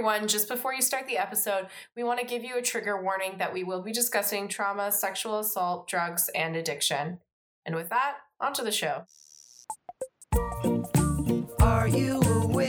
everyone, just before you start the episode, we want to give you a trigger warning that we will be discussing trauma, sexual assault, drugs, and addiction. And with that, on to the show. Are you awake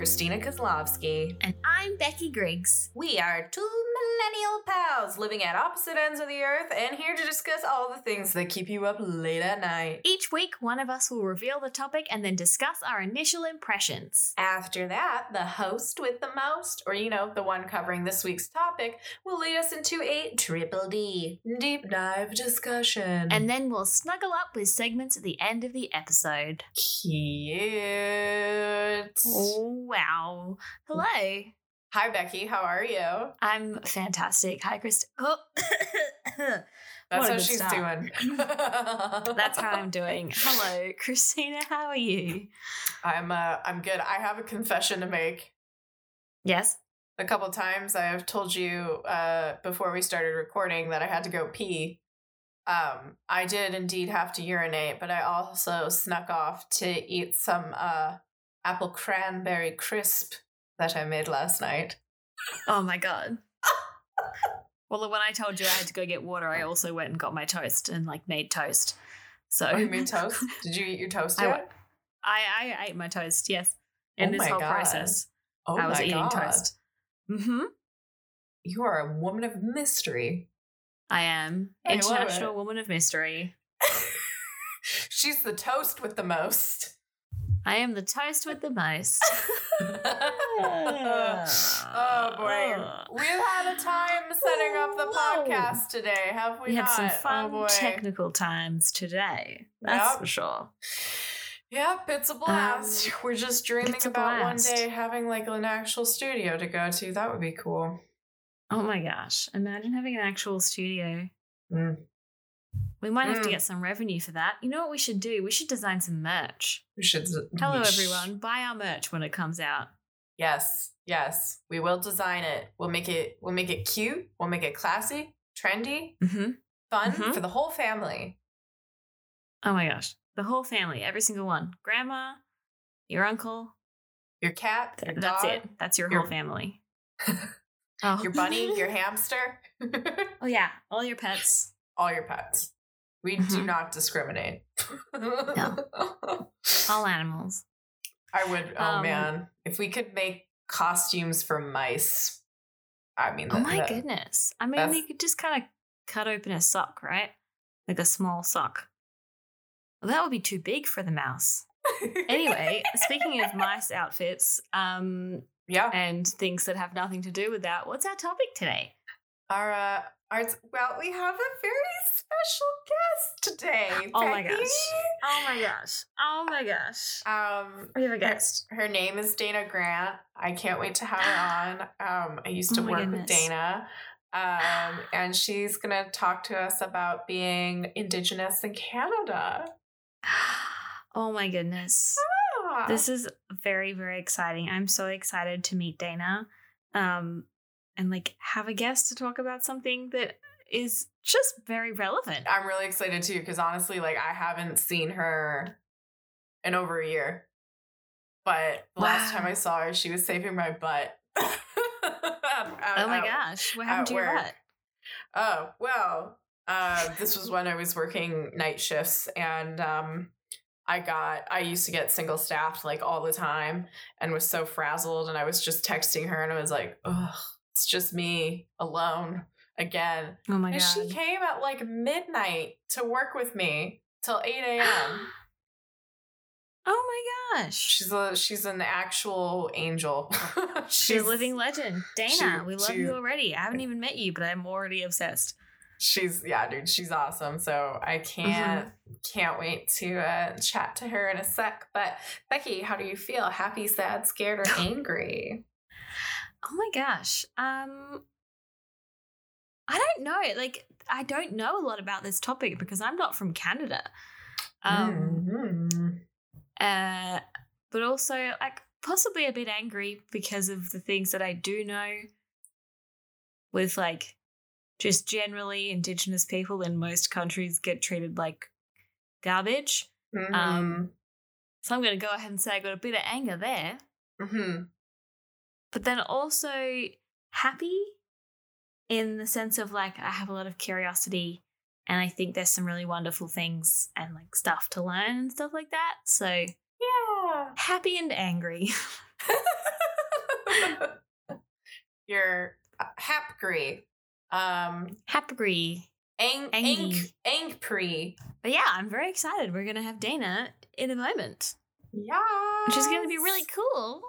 Christina Kozlovsky. And I'm Becky Griggs. We are two millennial pals living at opposite ends of the earth and here to discuss all the things that keep you up late at night. Each week, one of us will reveal the topic and then discuss our initial impressions. After that, the host with the most, or you know, the one covering this week's topic, will lead us into a triple D deep dive discussion. And then we'll snuggle up with segments at the end of the episode. cute. Oh, wow. Hello. Hi, Becky. How are you? I'm fantastic. Hi, Christ. Oh. That's What how she's start. doing. That's how I'm doing. Hello, Christina. How are you? I'm. Uh, I'm good. I have a confession to make. Yes. A couple times I have told you uh, before we started recording that I had to go pee. Um, I did indeed have to urinate, but I also snuck off to eat some uh, apple cranberry crisp that I made last night. Oh my god. well, when I told you I had to go get water, I also went and got my toast and like made toast. So Oh, you made toast? Did you eat your toast I yet? went- I, I ate my toast. Yes. In Oh this whole God. process, oh I was my eating God. toast. Mm-hmm. You are a woman of mystery. I am I international woman of mystery. She's the toast with the most. I am the toast with the most. oh boy. We've had a time setting up the podcast today, have we, we had not? some oh fun boy. technical times today. That's Yep. for sure. Yep, it's a blast. Um, We're just dreaming it's a about one day having like an actual studio to go to. That would be cool. Oh my gosh! Imagine having an actual studio. Mm. We might have to Mm. get some revenue for that. You know what we should do? We should design some merch. We should. Hello, we sh- everyone. Buy our merch when it comes out. Yes, yes. We will design it. We'll make it. We'll make it cute. We'll make it classy, trendy, Mm-hmm. fun Mhm. for the whole family. Oh my gosh. The whole family, every single one. Grandma, your uncle. Your cat, your th- that's dog, it. That's your, your- whole family. Oh. your bunny, your hamster, Oh, yeah. All your pets. all your pets. We do Mhm. not discriminate. All animals. I would. Oh Um, man, if we could make costumes for mice. I mean, Oh my that- goodness. I mean, you could just kind of cut open a sock, right? Like a small sock. Well, that would be too big for the mouse. Anyway, speaking of mice outfits um, yeah. and things that have nothing to do with that, what's our topic today? Our, uh, our well, we have a very special guest today. Oh my gosh. Oh my gosh. Oh my gosh. Um, We have a guest. her name is Dana Grant. I can't wait to have her on. Um, I used to Oh work with. Dana. Um, and she's gonna talk to us about being Indigenous in Canada. Oh my goodness. Ah. This is very, very exciting. I'm so excited to meet Dana. Um, and like have a guest to talk about something that is just very relevant. I'm really excited too because honestly, like I haven't seen her in over a year. But the last time I saw her, she was saving my butt. Oh my gosh, what happened at to your butt? Oh, well, uh, this was when I was working night shifts and um, I got, I used to get single staffed like all the time and was so frazzled. And I was just texting her and I was like, ugh, it's just me alone again. Oh my and god. she came at like midnight to work with me till 8 a.m. oh my gosh. she's a, she's an actual angel. She's a living legend. Dana, she- we love she- you already. I haven't even met you, but I'm already obsessed. she's yeah dude she's awesome so i can't can't wait to uh, chat to her in a sec but becky how do you feel happy sad scared or angry Oh my gosh. Um I don't know. Like I don't know a lot about this topic because I'm not from Canada. Um Mhm. uh but also like possibly a bit angry because of the things that I do know with like just generally indigenous people in most countries get treated like garbage. Mm-hmm. Um, So I'm going to go ahead and say I got a bit of anger there, hmm but then also happy in the sense of like I have a lot of curiosity and I think there's some really wonderful things and like stuff to learn and stuff like that. So Yeah. happy and angry. You're uh, hapgry. Um, Happy. ang, ang, angpre. But yeah, I'm very excited. We're going to have Dana in a moment, Yeah. which is going to be really cool.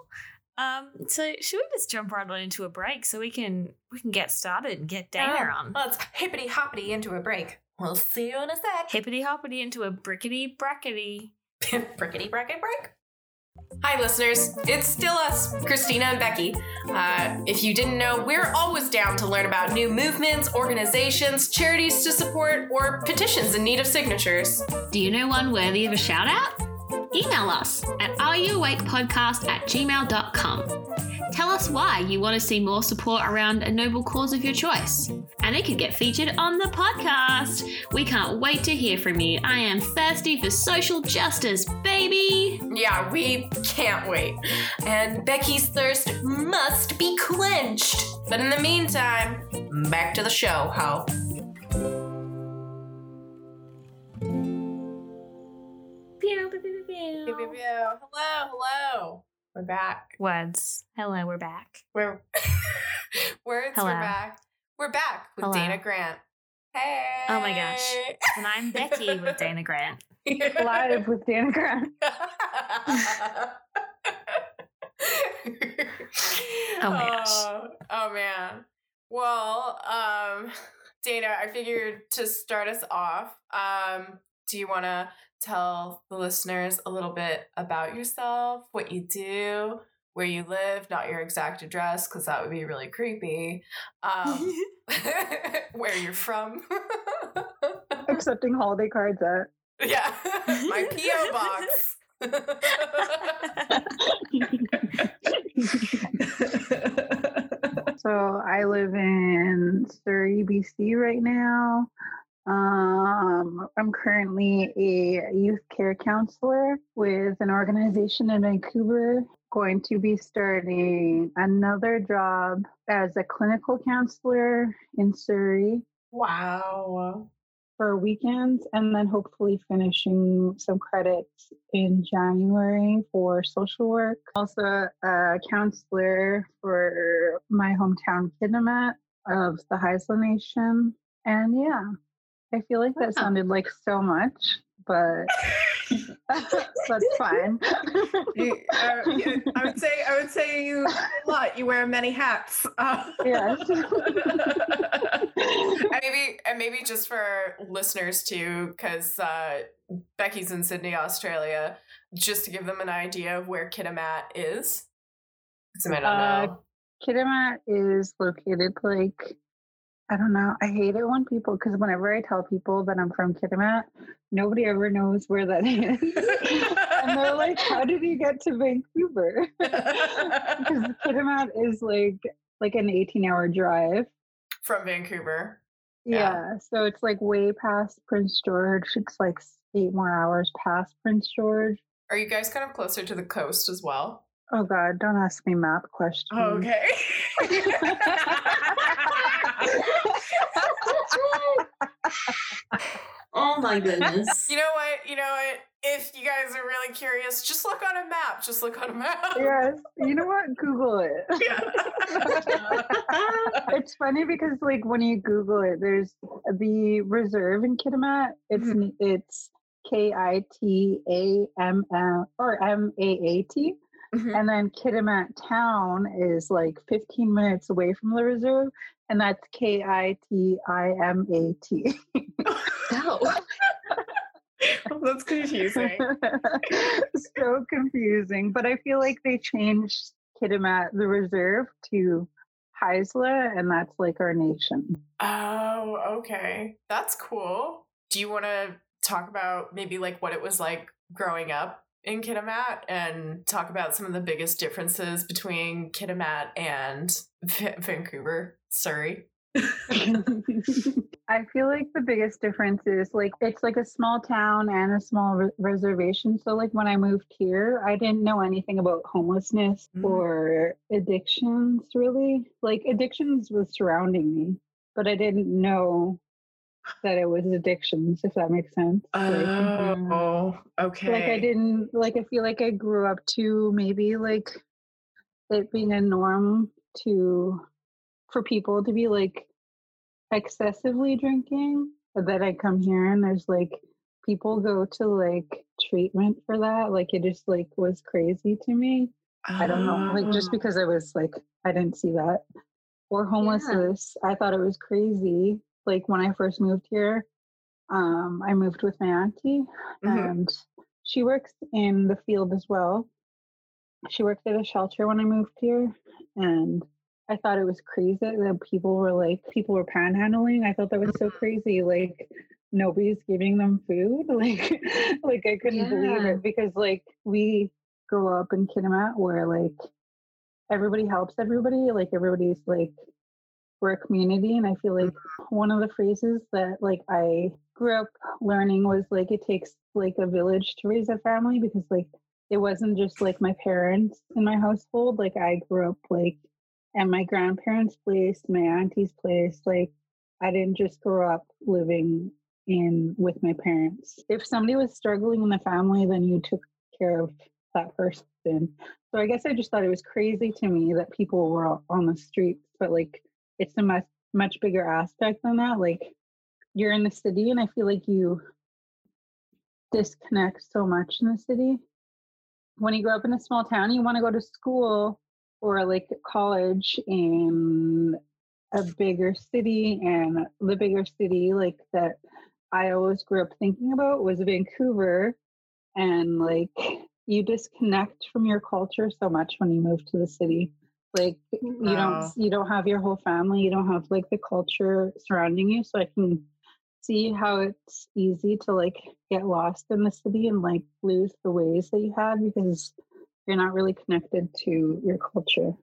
Um, so should we just jump right on into a break so we can we can get started and get Dana Yeah. on? Let's hippity hoppity into a break. We'll see you in a sec. Hippity hoppity into a brickety brackety. Brickety bracket break. Hi, listeners. It's still us, Christina and Becky. Uh, if you didn't know, we're always down to learn about new movements, organizations, charities to support, or petitions in need of signatures. Do you know one worthy of a shout out? Email us at areyouawakepodcast at gmail.com. Tell us why you want to see more support around a noble cause of your choice. And it could get featured on the podcast. We can't wait to hear from you. I am thirsty for social justice, baby. Yeah, we can't wait. And Becky's thirst must be quenched. But in the meantime, back to the show, ho. Pew, Pew. Hello, hello. We're back. Words. Hello, we're back. We're words. Hello. We're back. We're back with Hello. Dana Grant. Hey. Oh my gosh. And I'm Becky with Dana Grant. live with Dana Grant. oh my gosh. Oh, oh, man. Well, um, Dana, I figured to start us off, um, do you want to tell the listeners a little bit about yourself, what you do, where you live, not your exact address, because that would be really creepy. Um, where you're from. Accepting holiday cards at. yeah, my PO box. so I live in Surrey, BC right now. Um, I'm currently a youth care counselor with an organization in Vancouver. Going to be starting another job as a clinical counselor in Surrey wow. for weekends and then hopefully finishing some credits in January for social work. Also a counselor for my hometown Kitimat of the Haisla Nation. And yeah, I feel like that sounded like so much, but that's fine. You, uh, you- I would say I would say you a lot. You wear many hats. Uh, yes. and maybe and maybe just for listeners too because uh, becky's in sydney australia just to give them an idea of where kitimat is because they might not Uh, know Kitimat is located like I don't know. I hate it when people because whenever I tell people that I'm from Kitimat, nobody ever knows where that is, and they're like, "How did you get to Vancouver?" Because Kitimat is like like an 18 hour drive. from vancouver Yeah. Yeah. so it's like way past Prince George. It's like eight more hours past Prince George. are you guys kind of closer to the coast as well Oh God, don't ask me map questions. okay. Oh my goodness. you know what you know what if you guys are really curious just look on a map just look on a map yes. You know what? Google it. Yeah. it's funny because like when you Google it, there's the reserve in Kitimat. It's mm-hmm. n it's K I T A M M or M A A T, Mhm. and then Kitimat town is like 15 minutes away from the reserve, and that's K I T I M A T. Oh. That's confusing. so confusing, but I feel like they changed Kitimat the reserve to Haisla, and that's like our nation. Oh, okay. That's cool. Do you want to talk about maybe like what it was like growing up in Kitimat and talk about some of the biggest differences between Kitimat and Va- Vancouver, Surrey. I feel like the biggest difference is like it's like a small town and a small re- reservation. So like when I moved here, I didn't know anything about homelessness Mm. or addictions really. Like addictions was surrounding me, but I didn't know that it was addictions if that makes sense. Like, Oh, okay. like I didn't like I feel like I grew up to maybe like it being a norm to for people to be like excessively drinking but then I come here and there's like people go to like treatment for that like it just like was crazy to me I don't know like just Oh. because I was like I didn't see that or homelessness I thought it was crazy like when I first moved here um I moved with my auntie Mhm. and she works in the field as well. She worked at a shelter when I moved here, and I thought it was crazy that people were like people were panhandling. I thought that was so crazy. Like nobody's giving them food. Like like I couldn't believe it because like we grow up in Kitimat where like everybody helps everybody. Like everybody's like we're a community, and I feel like mm-hmm. one of the phrases that like I grew up learning was like it takes like a village to raise a family because like it wasn't just like my parents in my household like i grew up like at my grandparents place my auntie's place like i didn't just grow up living in with my parents. If somebody was struggling in the family then you took care of that person. So i guess i just thought it was crazy to me that people were on the streets but like it's a much much bigger aspect than that like you're in the city and i feel like you disconnect so much in the city. When you grow up in a small town you want to go to school or like college in a bigger city and the bigger city like that i always grew up thinking about was vancouver. And like you disconnect from your culture so much when you move to the city like you don't you don't have your whole family you don't have like the culture surrounding you so i can see how it's easy to like get lost in the city and like lose the ways that you had because you're not really connected to your culture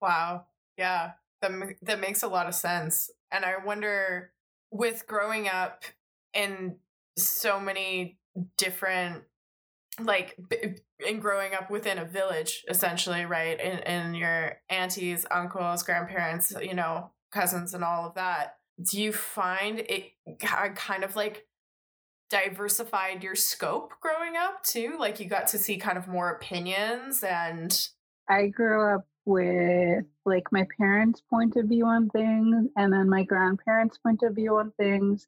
Wow. Yeah. That that makes a lot of sense. And I wonder with growing up in so many different like in growing up within a village essentially, right? In in your aunties, uncles, grandparents, you know, cousins and all of that. Do you find it kind of like diversified your scope growing up too? Like you got to see kind of more opinions and I grew up with like my parents' point of view on things and then my grandparents' point of view on things.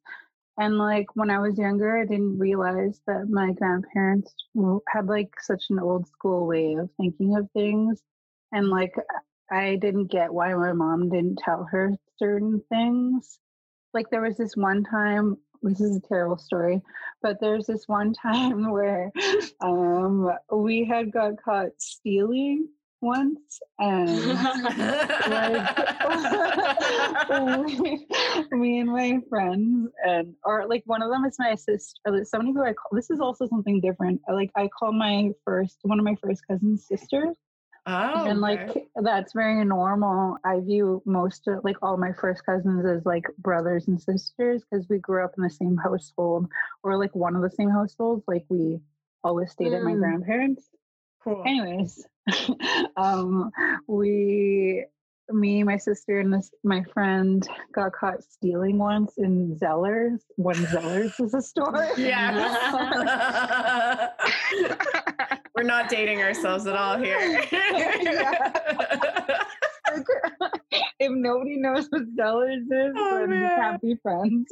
And like when I was younger, I didn't realize that my grandparents had like such an old school way of thinking of things. And like I didn't get why my mom didn't tell her certain things. Like there was this one time, this is a terrible story, but there's this one time where um, we had got caught stealing once and like me and my friends and or like one of them is my sister somebody who i call this is also something different like i call my first one of my first cousins sisters Oh, and like okay. that's very normal i view most of like all my first cousins as like brothers and sisters because we grew up in the same household or like one of the same households like we always stayed at my Mm. grandparents cool. anyways um we me my sister and this my friend got caught stealing once in zellers when zellers was a store Yeah. We're not dating ourselves at all here. Nobody knows what zellers is Oh, then we man. can't be friends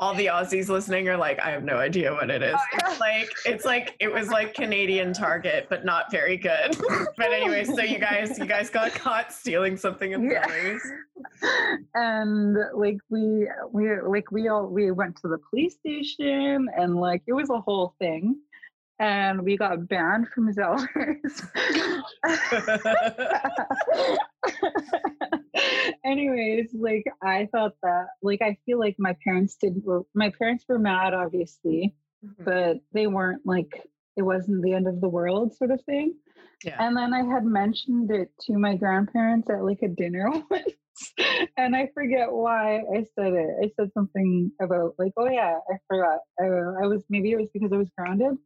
all the Aussies listening are like, I have no idea what it is. Oh, it's like it's like it was like Canadian Target, but not very good. but anyway, so you guys you guys got caught stealing something in Yeah. Zellers. and like we we like we all we went to the police station and like it was a whole thing and we got banned from Zellers Anyways, like I thought that, like I feel like my parents did. were- My parents were mad, obviously, Mhm. but they weren't like it wasn't the end of the world, sort of thing. Yeah. And then I had mentioned it to my grandparents at like a dinner once. And I forget why I said it. I said something about like, oh yeah, I forgot. I, I was maybe it was because I was grounded.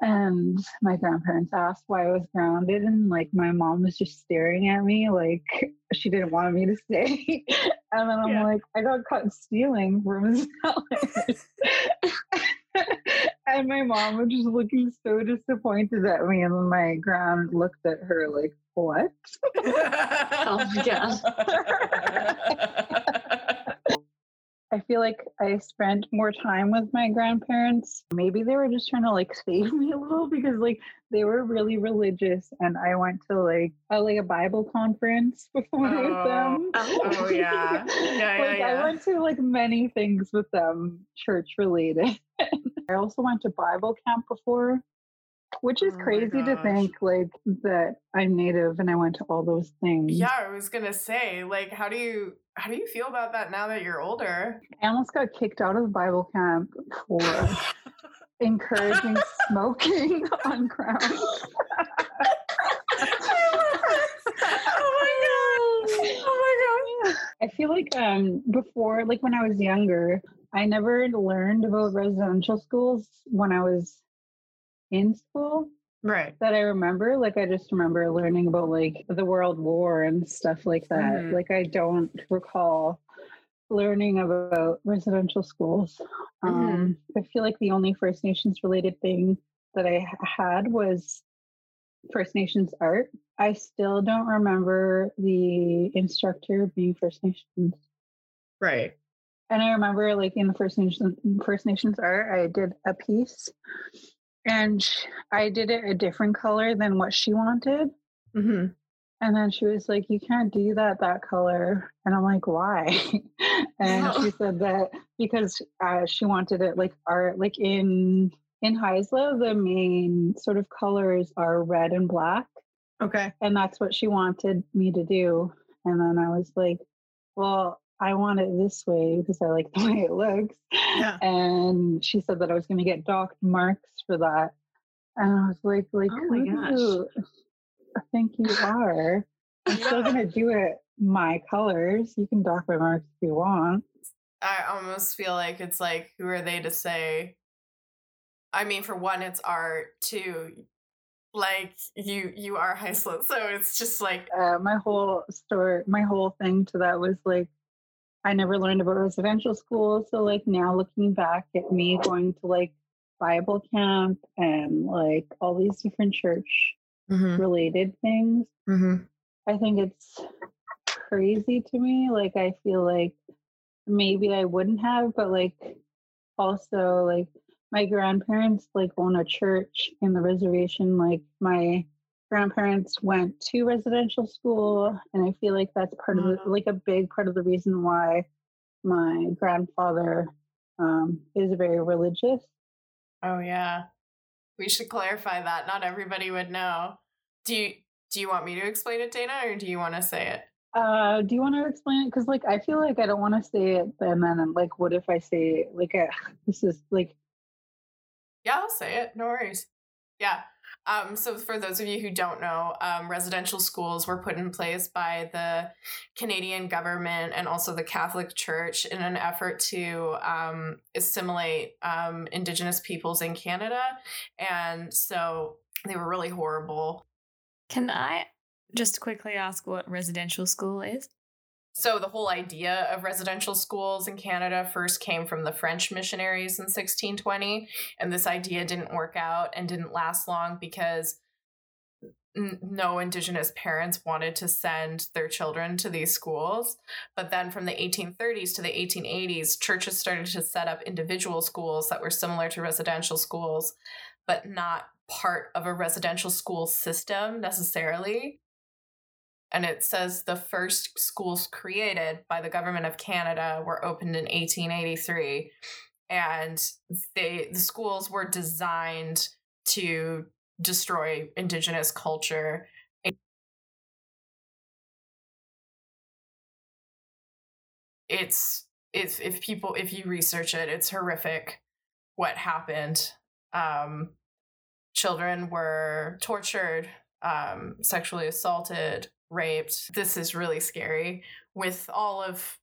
And my grandparents asked why I was grounded, and like my mom was just staring at me like she didn't want me to stay. and then I'm Yeah. like, I got caught stealing from Zellers. and my mom was just looking so disappointed at me, and my grand looked at her like, "What?" Oh my I feel like I spent more time with my grandparents. Maybe they were just trying to like save me a little because like they were really religious and I went to like a like a Bible conference before with them. Oh, oh yeah. Yeah, yeah, like yeah. I went to like many things with them church related. I also went to Bible camp before, which is Oh crazy to think like that I'm native and I went to all those things. Yeah, I was gonna say, like, how do you how do you feel about that now that you're older? I almost got kicked out of the Bible camp for encouraging smoking on ground. oh my god! Oh my god! I feel like um before, like when I was younger, I never learned about residential schools when I was in school Right. that I remember. Like I just remember learning about like the World War and stuff like that. Mhm. Like I don't recall learning about residential schools. Um, I feel like the only First Nations related thing that i had was First Nations art. I still don't remember the instructor being First Nations. Right. And I remember, like in the First Nations First Nations art, I did a piece, and I did it a different color than what she wanted. hmm And then she was like, "You can't do that that color." And I'm like, "Why?" and she said that because uh, she wanted it like art, like in in Haisla, the main sort of colors are red and black, Okay. and that's what she wanted me to do. And then I was like, "Well, I want it this way because I like the way it looks." Yeah. And she said that I was going to get docked marks for that. And I was like, like, Oh my gosh. you think you are? I'm still going to do it my colors. You can dock my marks if you want. I almost feel like it's like, who are they to say? I mean, for one, it's art. Two, like you you are high Heislet, so it's just like Uh, my whole story, my whole thing to that was like, I never learned about residential school. So like now looking back at me going to like Bible camp and like all these different church Mm-hmm. related things, Mm-hmm. I think it's crazy to me. Like I feel like maybe I wouldn't have, but like also like my grandparents like own a church in the reservation. Like my grandparents went to residential school and I feel like that's part of the like a big part of the reason why my grandfather um is very religious. Oh yeah. We should clarify that. Not everybody would know. Do you do you want me to explain it, Dana, or do you want to say it? Uh, do you want to explain it? Because like I feel like I don't want to say it, and then I'm like, what if I say like uh, this is like Yeah, I'll say it. No worries. Yeah. Um, so for those of you who don't know, um, residential schools were put in place by the Canadian government and also the Catholic Church in an effort to um, assimilate um, Indigenous peoples in Canada, and so they were really horrible. Can I just quickly ask what residential school is? So the whole idea of residential schools in Canada first came from the French missionaries in 1620, and this idea didn't work out and didn't last long because no indigenous parents wanted to send their children to these schools. But then from the 1830s to the 1880s, churches started to set up individual schools that were similar to residential schools, but not part of a residential school system necessarily and it says the first schools created by the government of Canada were opened in 1883 and they the schools were designed to destroy indigenous culture it's it's if people if you research it, it's horrific what happened. Um, children were tortured, um, sexually assaulted, raped. This is really scary. With all of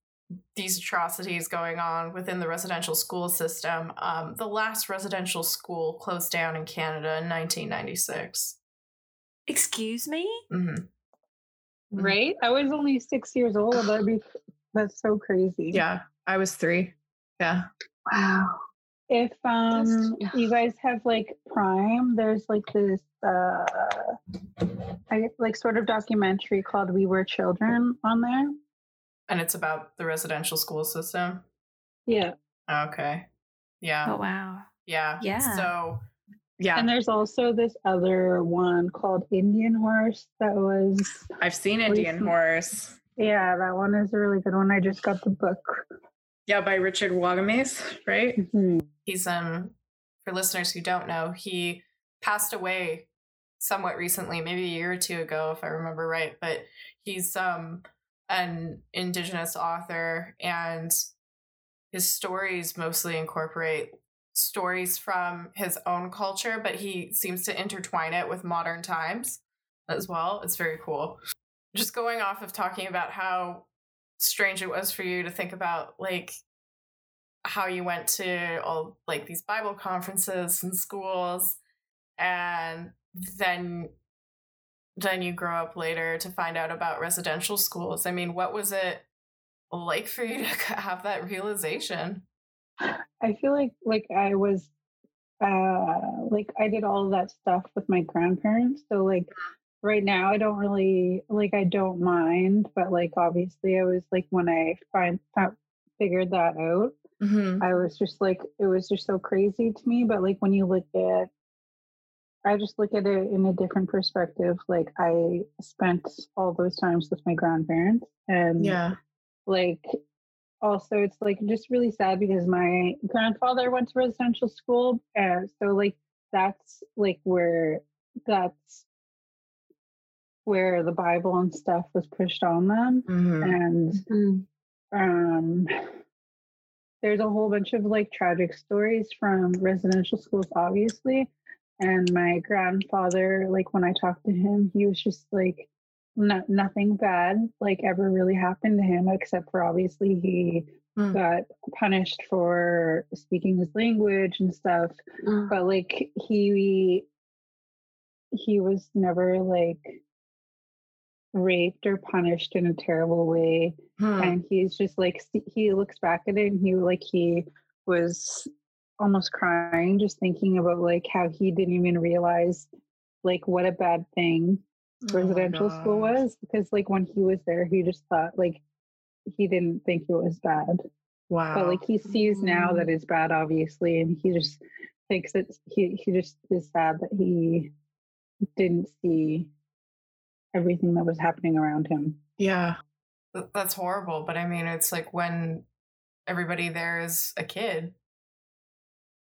these atrocities going on within the residential school system, um, the last residential school closed down in Canada in 1996. Excuse me? hmm Right? I was only six years old. That'd be that's so crazy. Yeah, I was three. Yeah. Wow. If um you guys have like Prime, there's like this uh I like sort of documentary called We Were Children on there. And it's about the residential school system. Yeah. Okay. Yeah. Oh wow. Yeah. Yeah. So Yeah. And there's also this other one called Indian Horse that was I've seen Indian Recent- Horse. yeah, that one is a really good one. I just got the book. Yeah, by Richard Wagamese, right? Mhm. He's um for listeners who don't know, he passed away somewhat recently, maybe a year or two ago, if I remember right. But he's um an indigenous author and his stories mostly incorporate stories from his own culture, but he seems to intertwine it with modern times as well. It's very cool. Just going off of talking about how strange it was for you to think about like how you went to all like these Bible conferences and schools and then then you grow up later to find out about residential schools. I mean, what was it like for you to have that realization? I feel like like I was uh like I did all that stuff with my grandparents. So like right now I don't really like I don't mind, but like obviously I was like when I find figured that out, Mm-hmm. I was just like it was just so crazy to me. But like when you look at I just look at it in a different perspective. Like I spent all those times with my grandparents and Yeah. like also it's like just really sad because my grandfather went to residential school and so like that's like where that's where the bible and stuff was pushed on them Mm-hmm. and um there's a whole bunch of like tragic stories from residential schools obviously. And my grandfather like when i talked to him he was just like no, nothing bad like ever really happened to him except for obviously he Hmm. got punished for speaking his language and stuff. But like he he was never like raped or punished in a terrible way. Hmm. and he's just like he looks back at it and he like he was almost crying just thinking about like how he didn't even realize like what a bad thing Oh residential school was. Because like when he was there he just thought like he didn't think it was bad. Wow. but like he sees now that it's bad obviously and he just thinks it's he he just is sad that he didn't see everything that was happening around him yeah. That's horrible, but I mean, it's like when everybody there is a kid.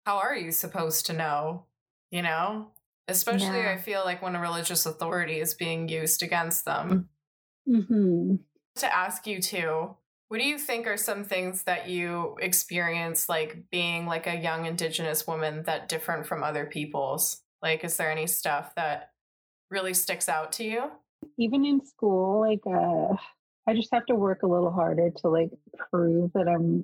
How are you supposed to know? You know? Especially, Yeah. I feel like when a religious authority is being used against them. hmm to ask you too what do you think are some things that you experience like being like a young indigenous woman that different from other people's like is there any stuff that really sticks out to you even in school like uh i just have to work a little harder to like prove that i'm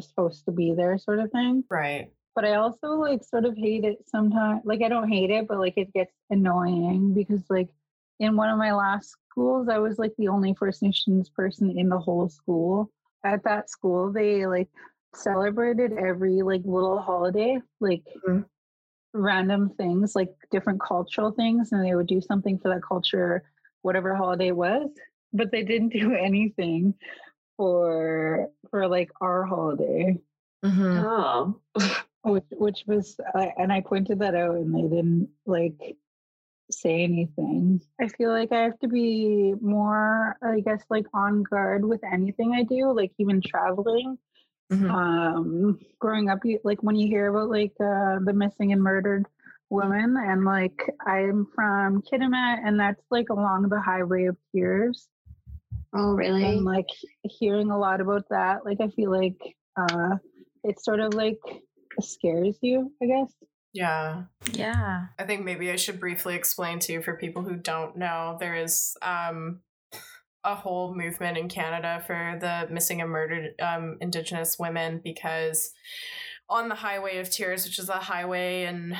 supposed to be there sort of thing. Right. But i also like sort of hate it sometimes like i don't hate it but like it gets annoying because like in one of my last schools i was like the only first nations person in the whole school. At that school they like celebrated every like little holiday like Mhm. random things like different cultural things and they would do something for that culture whatever holiday it was but they didn't do anything for for like our holiday Mm-hmm. Oh. which which was uh, and i pointed that out and they didn't like say anything i feel like i have to be more i guess like on guard with anything i do like even traveling Mhm. um growing up you like when you hear about like uh the missing and murdered women and like i'm from kitimat and that's like along the highway of tears Oh, really? and like hearing a lot about that like i feel like uh it sort of like scares you i guess Yeah. Yeah. I think maybe I should briefly explain too for people who don't know. There is um, a whole movement in Canada for the missing and murdered um, Indigenous women because on the Highway of Tears, which is a highway in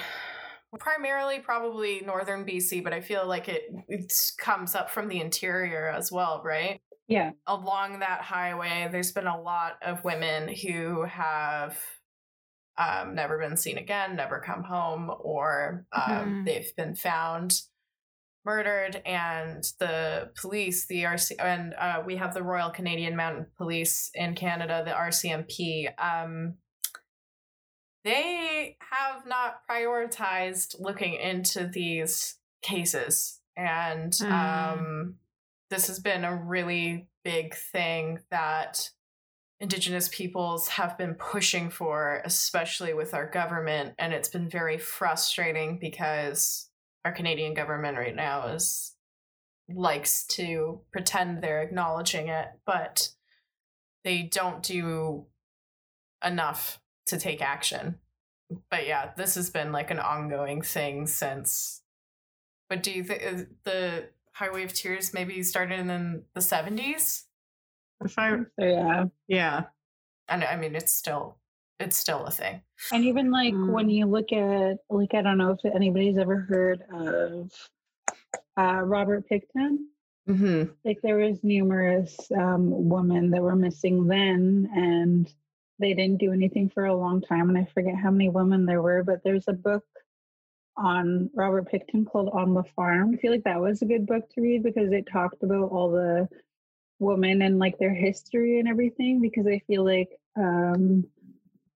primarily probably northern BC, but I feel like it, it comes up from the interior as well, right? yeah along that highway, there's been a lot of women who have um, never been seen again, never come home, or um, Mhm. they've been found murdered. And the police, the RC, and uh, we have the Royal Canadian Mounted Police in Canada, the RCMP. Um, they have not prioritized looking into these cases. And Mm. um, this has been a really big thing that indigenous peoples have been pushing for especially with our government and it's been very frustrating because our canadian government right now is likes to pretend they're acknowledging it but they don't do enough to take action. But yeah this has been like an ongoing thing since but do you think the highway of tears maybe started in the 70s If I, so yeah. Yeah, and i mean it's still it's still a thing. And even like when Mm. you look at like i don't know if anybody's ever heard of uh robert pickton? Mm-hmm. like there was numerous um, women that were missing then and they didn't do anything for a long time and i forget how many women there were but there's a book on robert pickton called on the farm i feel like that was a good book to read because it talked about all the women and like their history and everything because i feel like um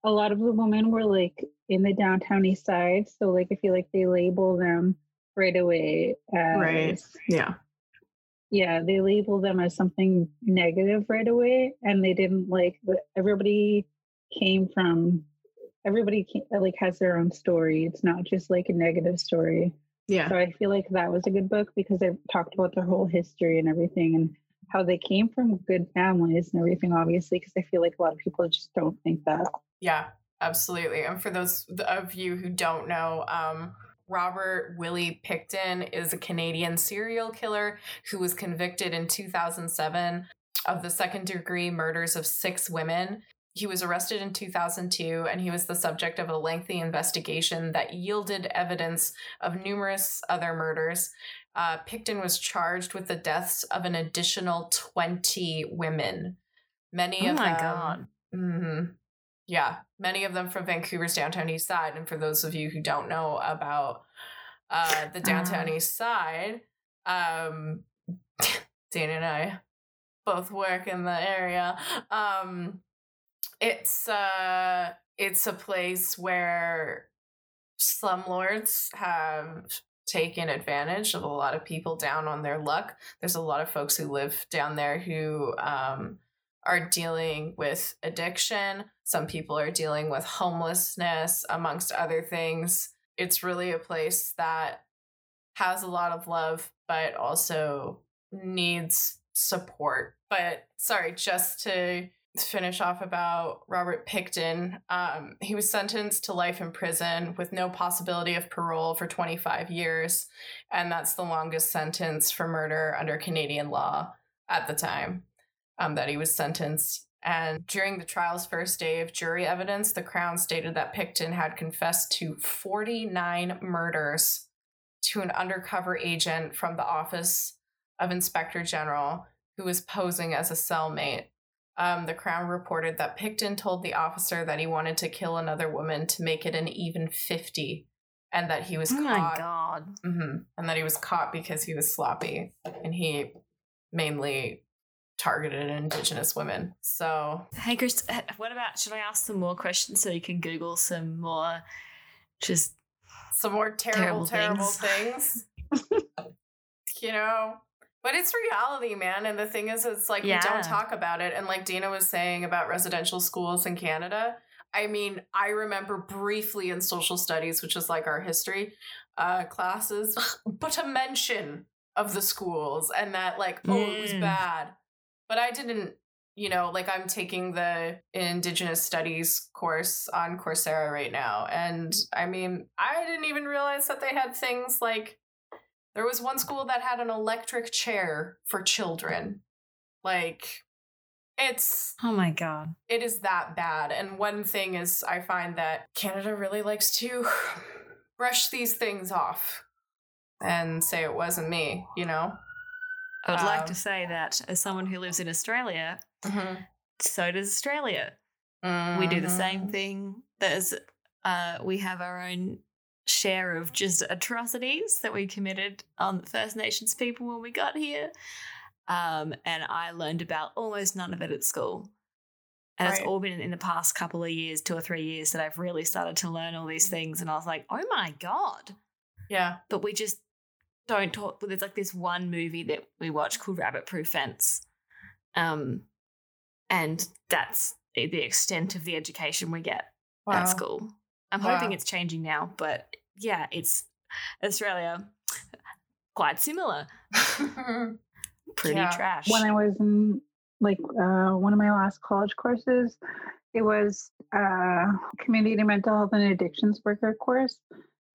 a lot of the women were like in the downtown east side so like i feel like they label them right away as Right. yeah, yeah they label them as something negative right away and they didn't like everybody came from everybody came, like has their own story it's not just like a negative story yeah, so i feel like that was a good book because it talked about their whole history and everything and how they came from good families and everything obviously because i feel like a lot of people just don't think that Yeah, absolutely. And for those of you who don't know, um, Robert Willie Pickton is a Canadian serial killer who was convicted in 2007 of the second degree murders of six women. He was arrested in 2002 and he was the subject of a lengthy investigation that yielded evidence of numerous other murders. Uh, Pickton was charged with the deaths of an additional 20 women. Many Oh of my them, God. hmm Yeah, many of them from Vancouver's downtown east side. And for those of you who don't know about uh, the downtown Ah. east side, um, Dana and I both work in the area. Um, it's uh, it's a place where slumlords have taken advantage of a lot of people down on their luck. There's a lot of folks who live down there who um, are dealing with addiction. Some people are dealing with homelessness, amongst other things. It's really a place that has a lot of love, but also needs support. But sorry, just to finish off about Robert Pickton, um, he was sentenced to life in prison with no possibility of parole for 25 years. And that's the longest sentence for murder under Canadian law at the time um, that he was sentenced. And during the trial's first day of jury evidence, the Crown stated that Pickton had confessed to 49 murders to an undercover agent from the Office of Inspector General who was posing as a cellmate. Um, the Crown reported that Pickton told the officer that he wanted to kill another woman to make it an even 50 and that he was caught. Oh my caught god. hmm And that he was caught because he was sloppy and he mainly targeted Indigenous women. So, Hey, Chris, what about should I ask some more questions so you can Google some more just some more terrible, Terrible terrible, things. you know? But it's reality, man. And the thing is, it's like we don't talk about it. And like Dana was saying about residential schools in Canada, I mean, I remember briefly in social studies, which is like our history uh, classes, but a mention of the schools and that, like, oh, it was Mm. bad. but I didn't, you know, like I'm taking the Indigenous Studies course on Coursera right now. And I mean, I didn't even realize that they had things like there was one school that had an electric chair for children. Like, it's Oh my god. it is that bad. And one thing is, I find that Canada really likes to brush these things off and say it wasn't me, you know? I would like Um, to say that as someone who lives in Australia, Mm-hmm. so does Australia. We do the same thing. There's uh we have our own share of just atrocities that we committed on First Nations people when we got here. Um, and I learned about almost none of it at school. And it's all been in the past couple of years, two or three years, that I've really started to learn all these things. And I was like, oh my God. Yeah. But we just don't talk. But there's like this one movie that we watch called Rabbit Proof Fence. Um, and that's the extent of the education we get at school. I'm hoping it's changing now, but yeah, it's Australia quite similar. Pretty Yeah. trash. when I was in like uh, one of my last college courses, it was uh, community mental health and addictions worker course,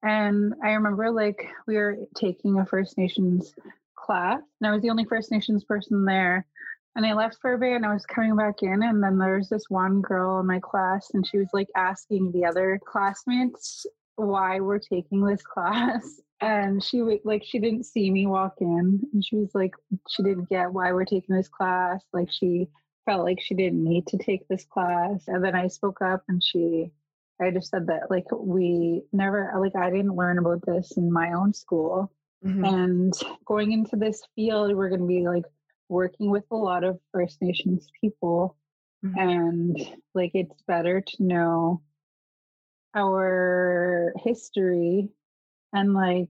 and I remember like we were taking a First Nations class, and I was the only First Nations person there. And I left for a bit and I was coming back in, and then there was this one girl in my class, and she was like asking the other classmates why we're taking this class. And she would like she didn't see me walk in and she was like she didn't get why we're taking this class. Like she felt like she didn't need to take this class. And then I spoke up and she I just said that like we never like I didn't learn about this in my own school. Mhm. And going into this field, we're gonna be like working with a lot of First Nations people Mhm. and like it's better to know our history and like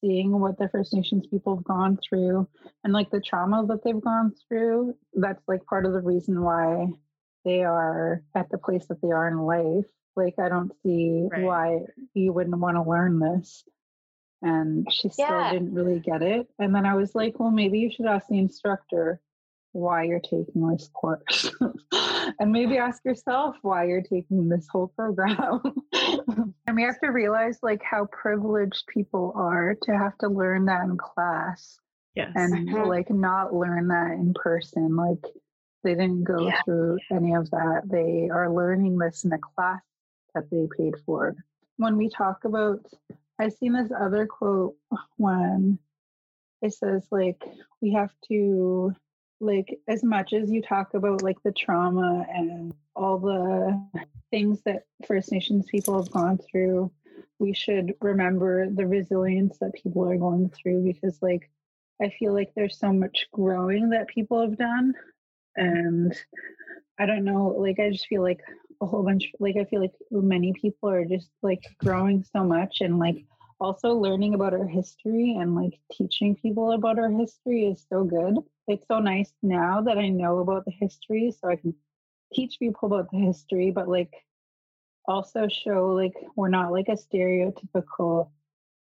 seeing what the First Nations people have gone through and like the trauma that they've gone through. That's like part of the reason why they are at the place that they are in life. Like, I don't see Right. why you wouldn't want to learn this. And she still Yeah. didn't really get it. And then I was like, well, maybe you should ask the instructor why you're taking this course. and maybe ask yourself why you're taking this whole program. and we have to realize like how privileged people are to have to learn that in class Yes. and Mhm. like not learn that in person. Like they didn't go Yeah. through any of that. They are learning this in a class that they paid for. When we talk about, I've seen this other quote when it says like we have to like as much as you talk about like the trauma and all the things that First Nations people have gone through, we should remember the resilience that people are going through because like I feel like there's so much growing that people have done. And I don't know, like, I just feel like a whole bunch, like, I feel like many people are just like growing so much and like also learning about our history and like teaching people about our history is so good. It's so nice now that I know about the history so I can teach people about the history, but like also show like we're not like a stereotypical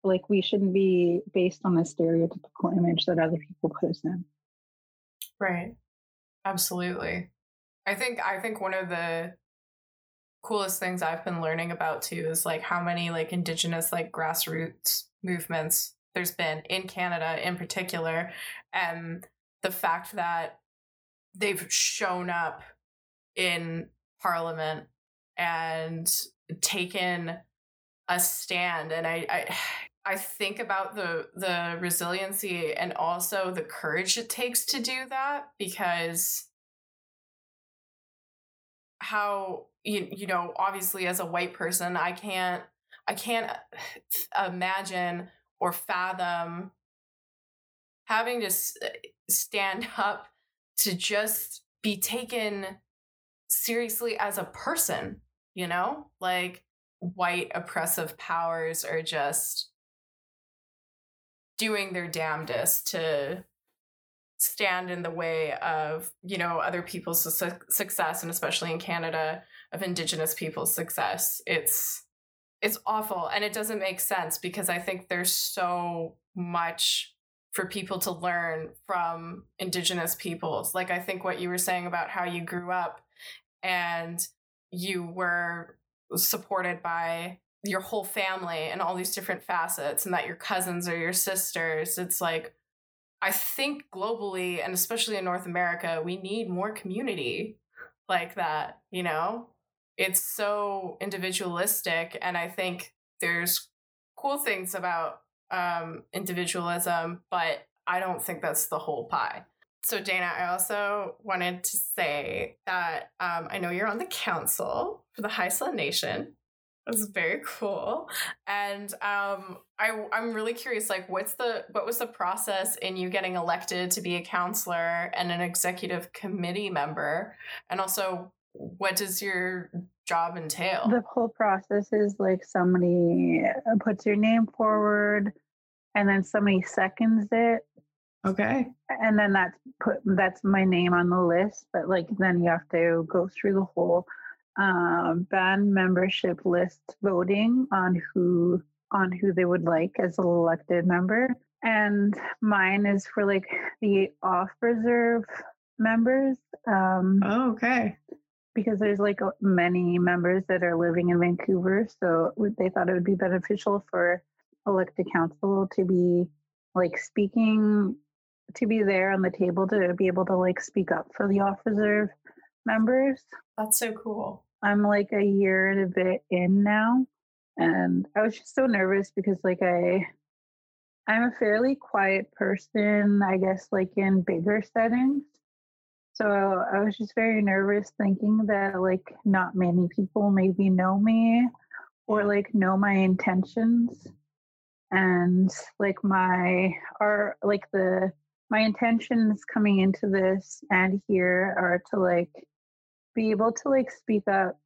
like we shouldn't be based on the stereotypical image that other people put us in. Right. Absolutely. I think I think one of the coolest things I've been learning about too is like how many like indigenous like grassroots movements there's been in Canada in particular and the fact that they've shown up in parliament and taken a stand and I, I I think about the the resiliency and also the courage it takes to do that because how you you know obviously as a white person I can't I can't imagine or fathom having to stand up to just be taken seriously as a person, you know? Like white oppressive powers are just doing their damnedest to stand in the way of you know other people's su- success and especially in canada of indigenous people's success it's it's awful and it doesn't make sense because i think there's so much for people to learn from indigenous peoples. Like I think what you were saying about how you grew up and you were supported by your whole family and all these different facets and that your cousins or your sisters. It's like I think globally and especially in North America, we need more community like that, you know? It's so individualistic and I think there's cool things about um individualism, but I don't think that's the whole pie. So Dana, I also wanted to say that um, I know you're on the council for the Haisla Nation, that's very cool. And um, I, I'm really curious, like, what's the what was the process in you getting elected to be a counselor and an executive committee member, and also what does your job entail? The whole process is like somebody uh, puts your name forward, and then somebody seconds it, Okay. and then that's put that's my name on the list. But like then you have to go through the whole um, band membership list voting on who on who they would like as an elected member. And mine is for like the off reserve members. Um, Oh, okay. Because there's like many members that are living in Vancouver. So they thought it would be beneficial for elected council to be like speaking, to be there on the table to be able to like speak up for the off reserve members. That's so cool. I'm like a year and a bit in now. And I was just so nervous because like I I'm a fairly quiet person, I guess like in bigger settings. So I was just very nervous thinking that like not many people maybe know me or like know my intentions. And like my are like the my intentions coming into this and here are to like be able to like speak up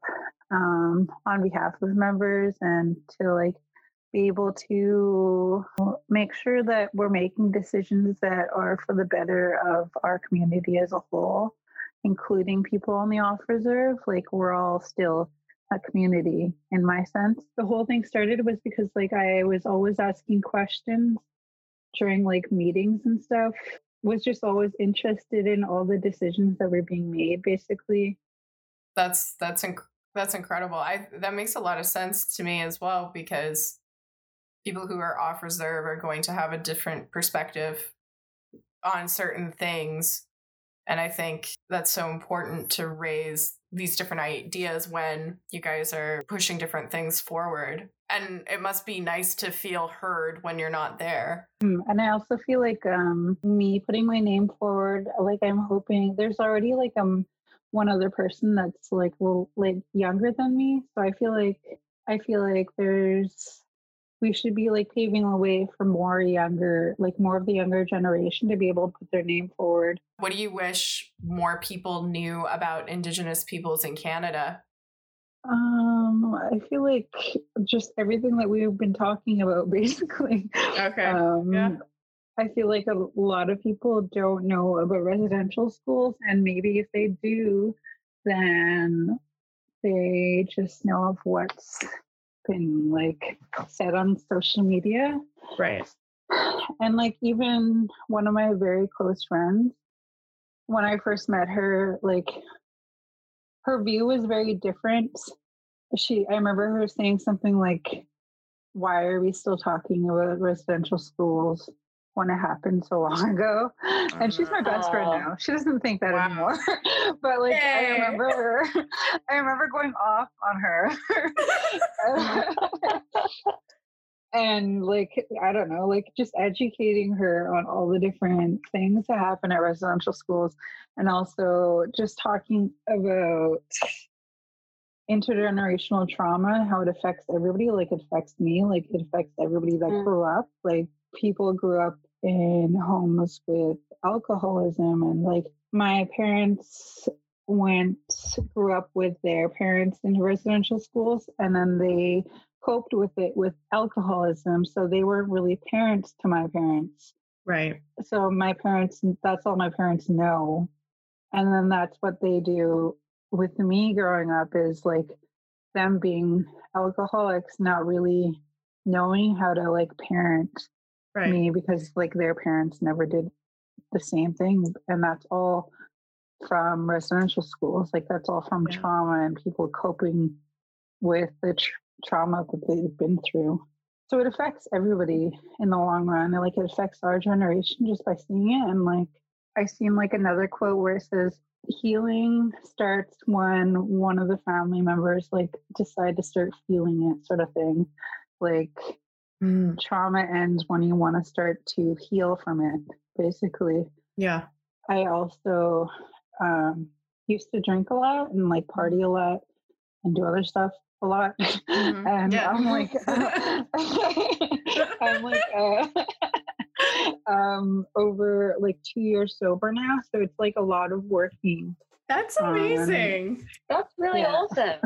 um, on behalf of members and to like be able to make sure that we're making decisions that are for the better of our community as a whole, including people on the off reserve. Like we're all still a community in my sense. The whole thing started was because like I was always asking questions during like meetings and stuff. Was just always interested in all the decisions that were being made, basically. That's that's inc- that's incredible. I that makes a lot of sense to me as well because people who are off reserve are going to have a different perspective on certain things and I think that's so important to raise these different ideas when you guys are pushing different things forward. And it must be nice to feel heard when you're not there. Mm, And I also feel like um, me putting my name forward, like I'm hoping there's already like um one other person that's like little like younger than me. So I feel like I feel like there's we should be like paving the way for more younger, like more of the younger generation to be able to put their name forward. What do you wish more people knew about Indigenous peoples in Canada? Um, I feel like just everything that we've been talking about, basically. Okay. Um, Yeah. I feel like a lot of people don't know about residential schools, and maybe if they do, then they just know of what's been like said on social media. Right. And like even one of my very close friends, when I first met her, like her view was very different. She I remember her saying something like, Why are we still talking about residential schools when it happened so long ago? And she's my best friend now. She doesn't think that Wow. anymore. but like I remember her I remember going off on her. and like I don't know, like just educating her on all the different things that happen at residential schools, and also just talking about intergenerational trauma and how it affects everybody. Like it affects me, like it affects everybody that Mm. grew up. Like people grew up in homes with alcoholism, and like my parents went grew up with their parents in residential schools and then they coped with it with alcoholism so they weren't really parents to my parents. Right. so my parents that's all my parents know. And then that's what they do with me growing up is like them being alcoholics not really knowing how to like parent Right. me because like their parents never did the same thing and that's all from residential schools like that's all from Yeah. trauma and people coping with the tr- trauma that they've been through so it affects everybody in the long run and like it affects our generation just by seeing it and like i seen like another quote where it says healing starts when one of the family members like decide to start feeling it sort of thing like Mm, trauma ends when you want to start to heal from it basically yeah. i also um, used to drink a lot and like party a lot and do other stuff a lot Mhm. and Yeah. i'm like i'm like uh, um over like two years sober now so it's like a lot of working That's Um, amazing. That's really Yeah. awesome.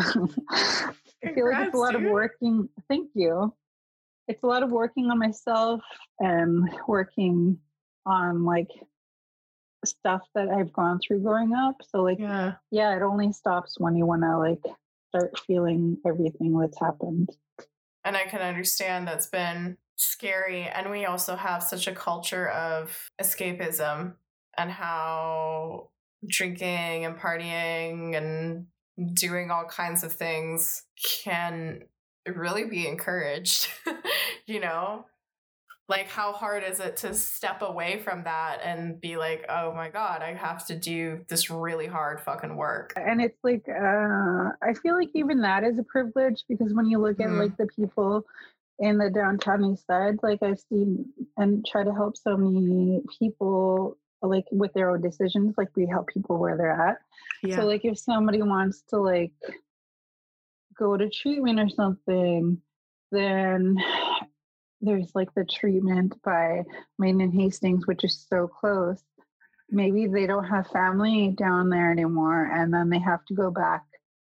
I feel like it's a lot of working. Thank you. It's a lot of working on myself and working on like stuff that I've gone through growing up. So like, Yeah. yeah, it only stops when you want to like start feeling everything that's happened. And I can understand that's been scary. And we also have such a culture of escapism and how drinking and partying and doing all kinds of things can really be encouraged. you know? Like, how hard is it to step away from that and be like, oh my God, I have to do this really hard fucking work? And it's like, uh, I feel like even that is a privilege because when you look at Mm. like the people in the downtown east side, like I've seen and try to help so many people like with their own decisions, like we help people where they're at. Yeah. So like if somebody wants to like go to treatment or something, then there's like the treatment by Main and Hastings, which is so close. Maybe they don't have family down there anymore, and then they have to go back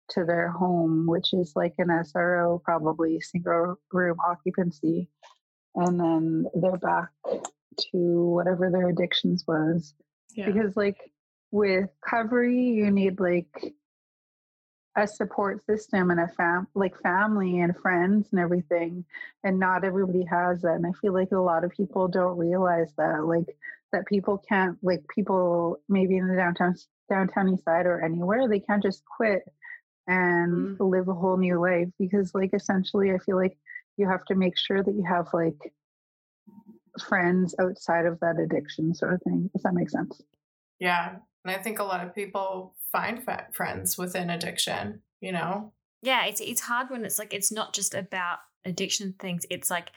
to their home, which is like an SRO, probably single room occupancy, and then they're back to whatever their addictions was yeah. because like with recovery you need like a support system and a fam like family and friends and everything and not everybody has that and i feel like a lot of people don't realize that like that people can't like people maybe in the downtown downtown east side or anywhere they can't just quit and mm. live a whole new life because like essentially i feel like you have to make sure that you have like friends outside of that addiction sort of thing if that makes sense Yeah. And I think a lot of people find friends within addiction, you know? yeah it's it's hard when it's like it's not just about addiction things it's like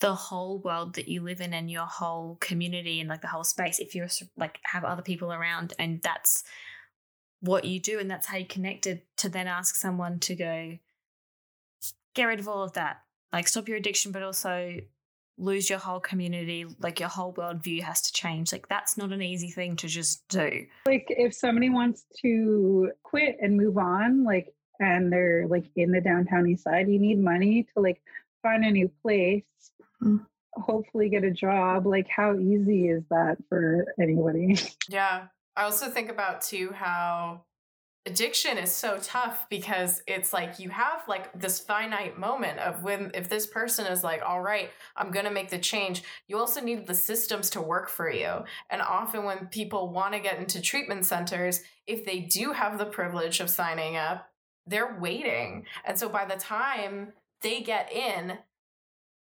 the whole world that you live in and your whole community and like the whole space if you're like have other people around and that's what you do and that's how you connected to then ask someone to go get rid of all of that like stop your addiction but also lose your whole community like your whole worldview has to change like that's not an easy thing to just do like if somebody wants to quit and move on like and they're like in the downtown east side you need money to like find a new place Mm. hopefully get a job like how easy is that for anybody Yeah. I also think about too how addiction is so tough because it's like you have like this finite moment of when if this person is like all right i'm going to make the change you also need the systems to work for you. And often when people want to get into treatment centers if they do have the privilege of signing up they're waiting. And so by the time they get in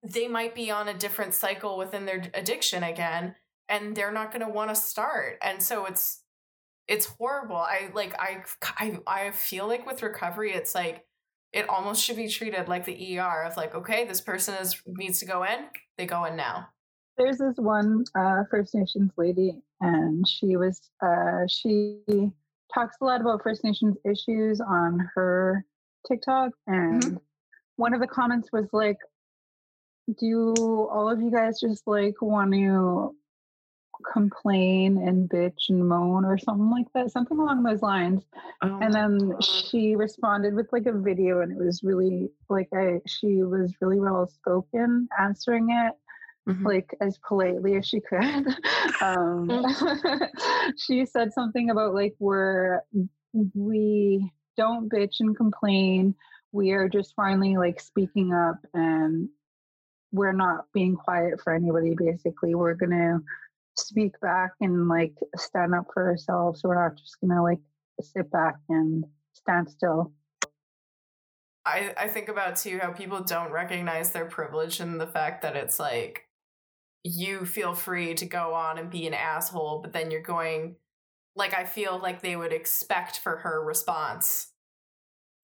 they might be on a different cycle within their addiction again and they're not going to want to start. And so it's it's horrible. I like I, I i feel like with recovery it's like it almost should be treated like the er of like okay this person is needs to go in they go in now. There's this one uh, first nations lady and she was uh, she talks a lot about first nations issues on her tiktok and one of the comments was like do all of you guys just like want to complain and bitch and moan or something like that something along those lines Oh and then God. she responded with like a video and it was really like i she was really well spoken answering it Mhm. like as politely as she could um she said something about like we're we don't bitch and complain we are just finally like speaking up and we're not being quiet for anybody. Basically, we're gonna speak back and like stand up for ourselves. We're not just gonna like sit back and stand still. I, I think about too how people don't recognize their privilege and the fact that it's like you feel free to go on and be an asshole, but then you're going like I feel like they would expect for her response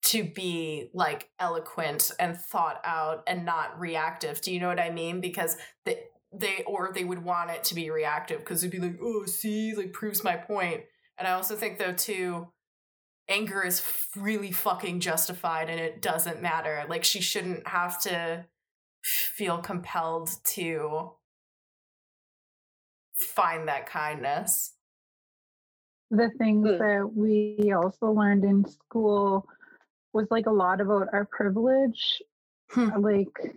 to be like eloquent and thought out and not reactive. Do you know what I mean? Because they they or they would want it to be reactive because it'd be like, oh, see, like proves my point. And I also think though too, anger is really fucking justified and it doesn't matter. Like she shouldn't have to feel compelled to find that kindness. The things Mm. that we also learned in school was like a lot about our privilege. Hmm. Like,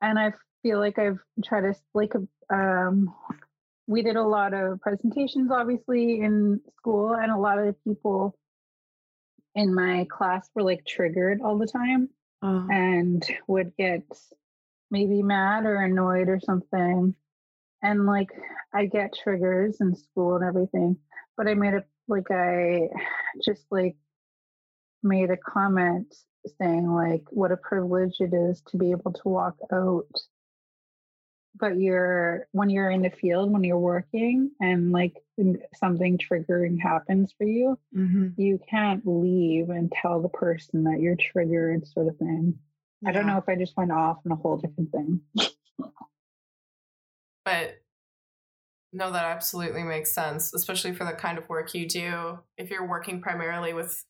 and I feel like I've tried to like um we did a lot of presentations obviously in school and a lot of the people in my class were like triggered all the time Oh. and would get maybe mad or annoyed or something. And like I get triggers in school and everything, but I made a like I just like made a comment saying like what a privilege it is to be able to walk out but you're when you're in the field when you're working and like something triggering happens for you Mm-hmm. you can't leave and tell the person that you're triggered sort of thing i don't know if i just went off on a whole different thing But no, that absolutely makes sense, especially for the kind of work you do. If you're working primarily with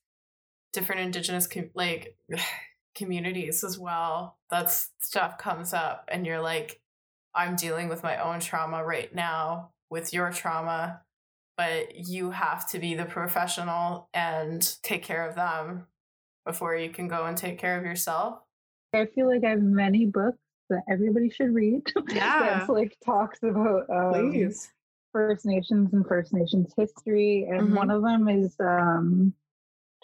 different indigenous com- like communities as well, that's stuff comes up and you're like I'm dealing with my own trauma right now with your trauma, but you have to be the professional and take care of them before you can go and take care of yourself. i feel like i have many books that everybody should read Yeah. that's like talks about um, Please. First Nations and First Nations history, and Mhm. one of them is um,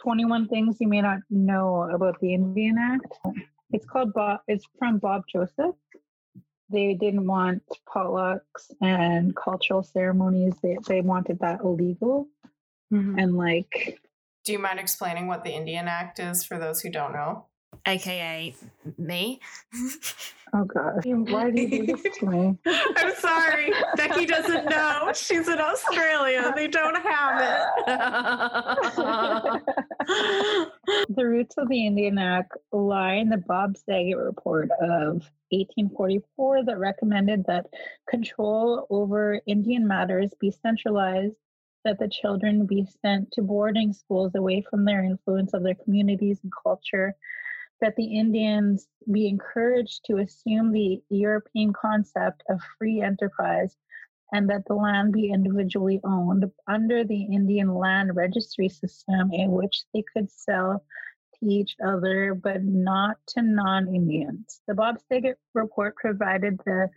21 Things You May Not Know About the Indian Act. It's called Bob, it's from Bob Joseph. They didn't want potlatches and cultural ceremonies, they, they wanted that illegal. Mhm. And like, Do you mind explaining what the Indian Act is for those who don't know? AKA me. oh God, why do you do this to me? I'm sorry. Becky doesn't know. She's in Australia. They don't have it. the roots of the Indian Act lie in the Bagot report of 1844 that recommended that control over Indian matters be centralized, that the children be sent to boarding schools away from their influence of their communities and culture, that the Indians be encouraged to assume the European concept of free enterprise and that the land be individually owned under the Indian land registry system in which they could sell to each other but not to non Indians. The Bob Saget report provided the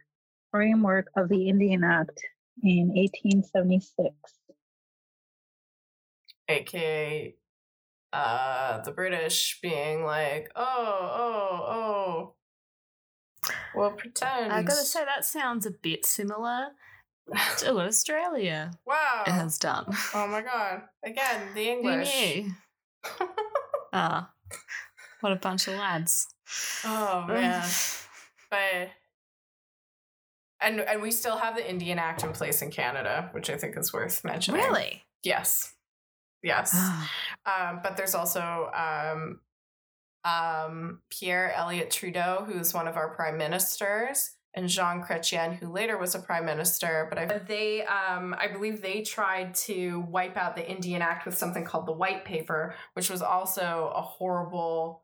framework of the Indian Act in 1876. aka uh the british being like oh oh oh well pretend I gotta say, that sounds a bit similar to what Australia wow has done. oh my god again the Who english knew? Ah, what a bunch of lads. oh man but and and we still have the indian act in place in canada which i think is worth mentioning really? yes yes Ah, Um, but there's also um, um, Pierre Elliott Trudeau, who's one of our prime ministers, and Jean Chrétien, who later was a prime minister. But I, they, um, I believe, they tried to wipe out the Indian Act with something called the White Paper, which was also a horrible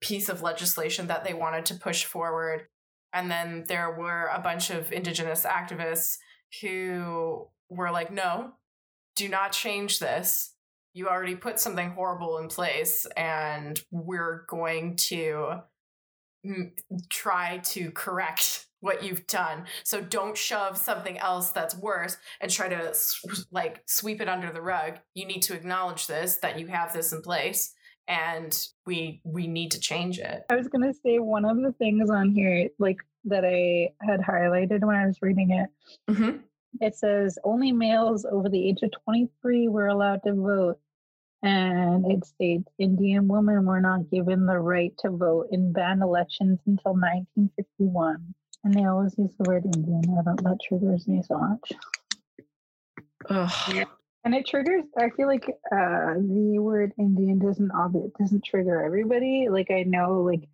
piece of legislation that they wanted to push forward. And then there were a bunch of Indigenous activists who were like, "No, do not change this." You already put something horrible in place and we're going to mm, try to correct what you've done so don't shove something else that's worse and try to like sweep it under the rug you need to acknowledge this that you have this in place and we we need to change it I was gonna say one of the things on here, like that I had highlighted when I was reading it. Mhm. It says only males over the age of 23 were allowed to vote. And it states Indian women were not given the right to vote in band elections until 1951. And they always use the word Indian. I don't, that triggers me so much. Ugh. And it triggers. I feel like uh, the word Indian doesn't obvi- doesn't trigger everybody. Like I know, like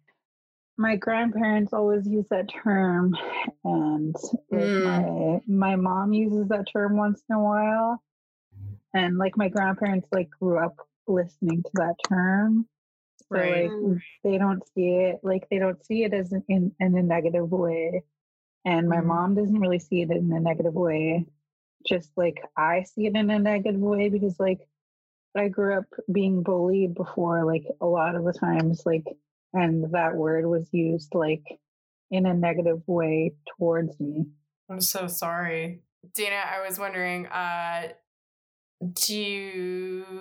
my grandparents always use that term, and Mm. my my mom uses that term once in a while. And like my grandparents, like grew up listening to that term, so Right. like they don't see it like they don't see it as in, in in a negative way, and my Mhm. mom doesn't really see it in a negative way just like I see it in a negative way because like I grew up being bullied before like a lot of the times like and that word was used like in a negative way towards me. I'm so sorry. Dana, I was wondering, uh, do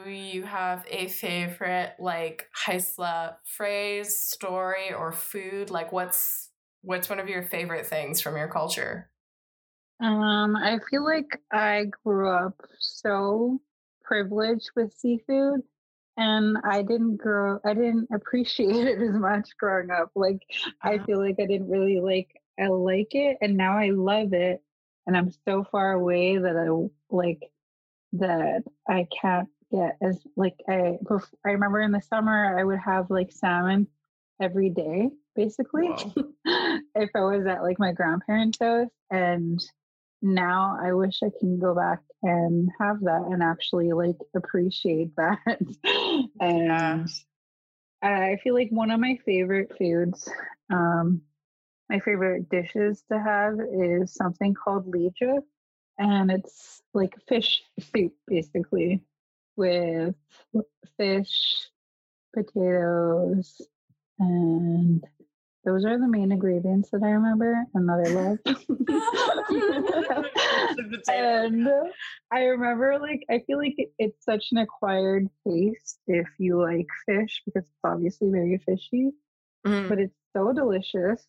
you have a favorite like Haisla phrase, story, or food? Like what's what's one of your favorite things from your culture? Um I feel like I grew up so privileged with seafood and I didn't grow I didn't appreciate it as much growing up. Like I feel like I didn't really like I like it and now I love it and I'm so far away that I like that I can't get as like I I remember in the summer I would have like salmon every day basically if I was at like my grandparents' house and now I wish I can go back and have that and actually like appreciate that. And I feel like one of my favorite foods, um, my favorite dishes to have is something called lija, and it's like fish soup basically with fish, potatoes, and those are the main ingredients that I remember and that I love. and I remember like I feel like it- it's such an acquired taste if you like fish because it's obviously very fishy, Mm. but it's so delicious.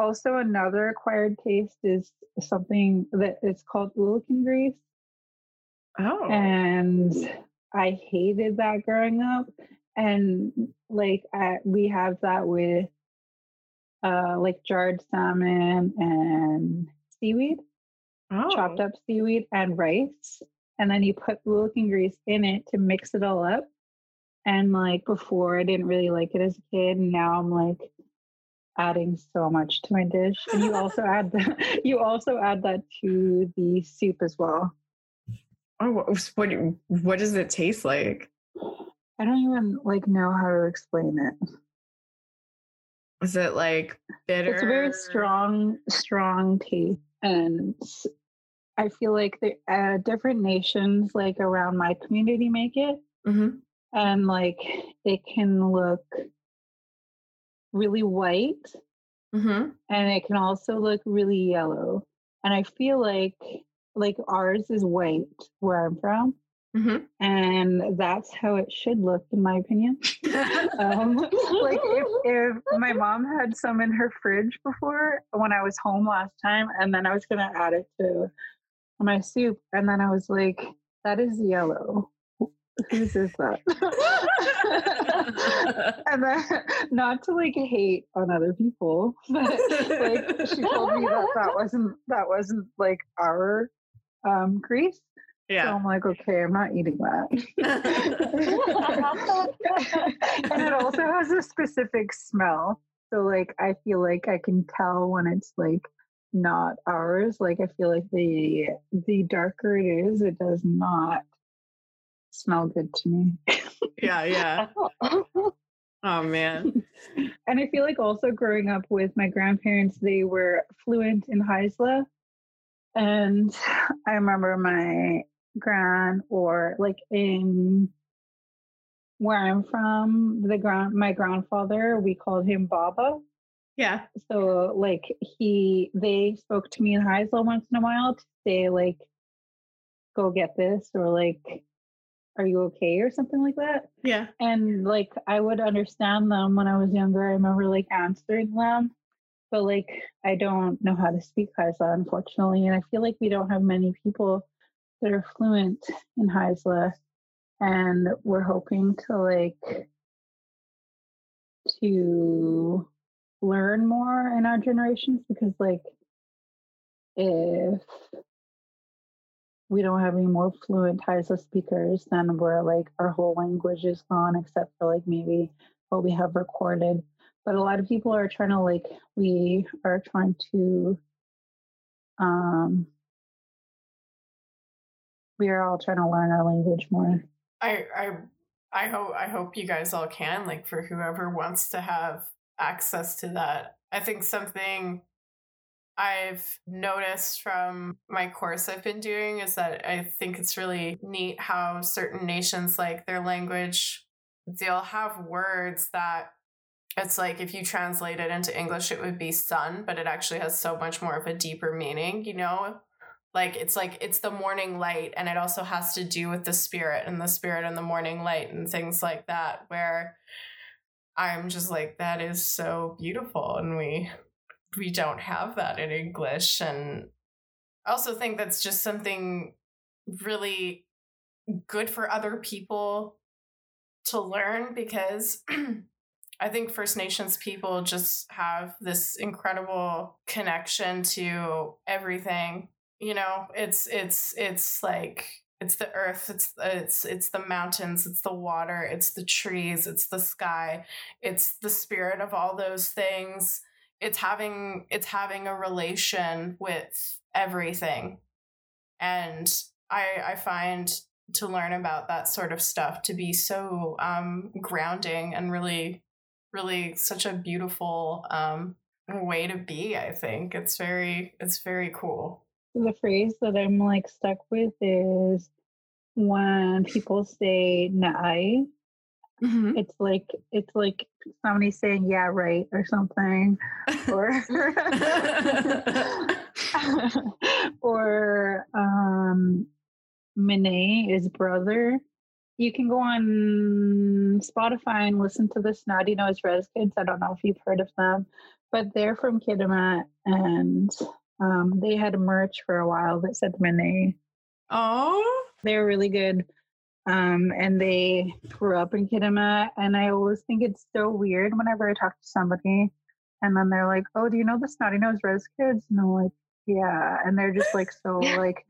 Also, another acquired taste is something that is called oolichan grease, Oh. and I hated that growing up. And like I, we have that with uh, like jarred salmon and seaweed oh. chopped up seaweed and rice and then you put oolichan grease in it to mix it all up and like before i didn't really like it as a kid and now i'm like adding so much to my dish and you also add the, you also add that to the soup as well Oh, what, what, what does it taste like? i don't even like know how to explain it Is it like bitter? it's a very strong strong taste and I feel like the uh, different nations like around my community make it Mhm. and like it can look really white Mhm. and it can also look really yellow and i feel like like ours is white where i'm from Mhm. and that's how it should look in my opinion um, like if, if my mom had some in her fridge before when i was home last time and then i was to add it to my soup and then i was like that is yellow whose is that and then not to like hate on other people but like she told me that that wasn't that wasn't like our um grease so yeah. i'm like okay i'm not eating that. And it also has a specific smell. So like i feel like i can tell when it's like not ours. Like i feel like the the darker it is it does not smell good to me yeah. Yeah. Oh man. and I feel like also growing up with my grandparents, they were fluent in Haisla. And I remember my grand or like in where I'm from, the grand my grandfather, we called him Baba. Yeah. So like he they spoke to me in Haisla once in a while to say like go get this or like are you okay or something like that. Yeah. And like I would understand them when I was younger. I remember like answering them. but like I don't know how to speak Haisla, unfortunately, and I feel like we don't have many people that are fluent in Haisla, and we're hoping to like to learn more in our generations because like if we don't have any more fluent Haisla speakers, then we're like our whole language is gone except for like maybe what we have recorded. But a lot of people are trying to like we are trying to um we are all trying to learn our language more. I I I hope I hope you guys all can like for whoever wants to have access to that. I think something I've noticed from my course I've been doing is that I think it's really neat how certain nations like their language they'll have words that it's like if you translate it into English it would be sun, but it actually has so much more of a deeper meaning, you know? Like it's like it's the morning light and it also has to do with the spirit and the spirit and the morning light and things like that where I'm just like that is so beautiful and we we don't have that in English and I also think that's just something really good for other people to learn because I think First Nations people just have this incredible connection to everything. You know, it's it's it's like it's the earth, it's it's it's the mountains, it's the water, it's the trees, it's the sky, it's the spirit of all those things. It's having it's having a relation with everything. And I I find to learn about that sort of stuff to be so um, grounding and really really such a beautiful um, way to be i think it's very it's very cool The phrase that I'm like stuck with is when people say "nai," it's like it's like somebody saying "yeah, right" or something, or or um, Mine is brother. You can go on Spotify and listen to the Snotty Nose Rez Kids. I don't know if you've heard of them, but they're from Kitimat and um, they had a merch for a while that said Mine. Oh, They're really good. Um, and they grew up in Kitimat. And I always think it's so weird whenever I talk to somebody and then they're like, Oh, do you know the Snotty Nose Rez Kids? And I'm like, Yeah. And they're just like so like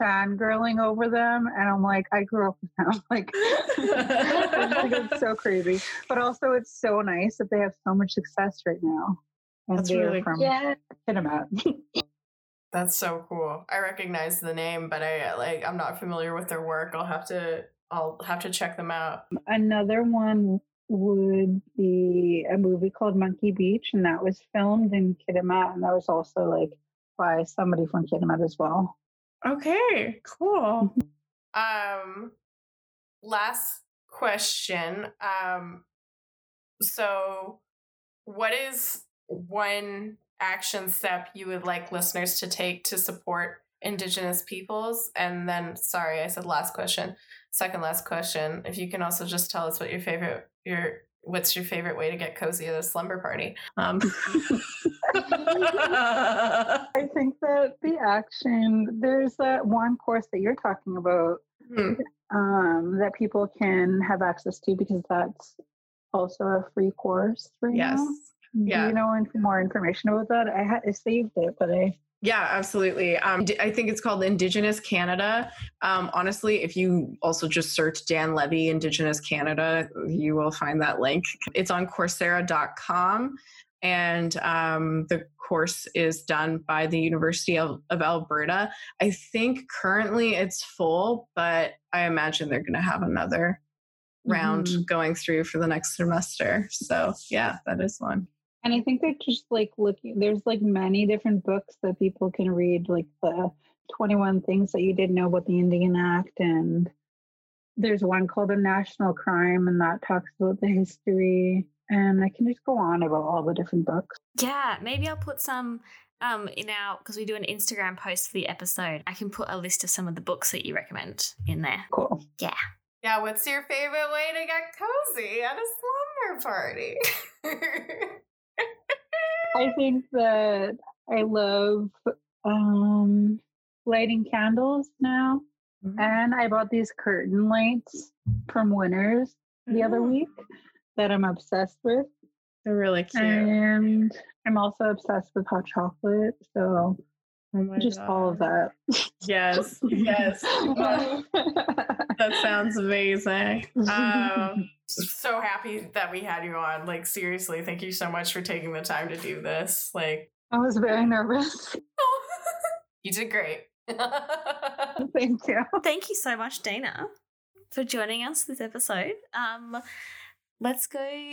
fangirling over them. And I'm like, I grew up with them. Like, it's, like, it's so crazy. But also, it's so nice that they have so much success right now. And That's really from Yeah. That's so cool. I recognize the name, but I like I'm not familiar with their work. I'll have to I'll have to check them out. Another one would be a movie called Monkey Beach, and that was filmed in Kitimat, and that was also like by somebody from Kitimat as well. okay, cool. Um last question. Um so what is one action step you would like listeners to take to support indigenous peoples? And then sorry, I said last question. Second last question. If you can also just tell us what your favorite your what's your favorite way to get cozy at a slumber party? Um, I think that the action, there's that one course that you're talking about hmm, um, that people can have access to because that's also a free course right yes. now. Yeah. Do you know more information about that? I, ha- I saved it, but I Yeah, absolutely. Um, I think it's called Indigenous Canada. Um, honestly, if you also just search Dan Levy Indigenous Canada, you will find that link. It's on Coursera.com, and um, the course is done by the University of, of Alberta. I think currently it's full, but I imagine they're going to have another round Mhm. going through for the next semester. So yeah, that is one. And I think they're just like looking, there's like many different books that people can read, like the 21 Things That You Didn't Know About the Indian Act. And there's one called A National Crime, and that talks about the history. And I can just go on about all the different books. Yeah, maybe I'll put some um in our because we do an Instagram post for the episode. I can put a list of some of the books that you recommend in there. Cool. Yeah, Yeah, what's your favorite way to get cozy at a slumber party? I think that I love um, lighting candles now. Mm-hmm. And I bought these curtain lights from Winners the other Mm. week that I'm obsessed with. They're really cute. And I'm also obsessed with hot chocolate. So oh my just all of that. Yes, yes. Oh, that sounds amazing. Um, so happy that we had you on. Like seriously, thank you so much for taking the time to do this. Like I was very nervous. you did great. Thank you. Thank you so much, Dana, for joining us this episode. Um, let's go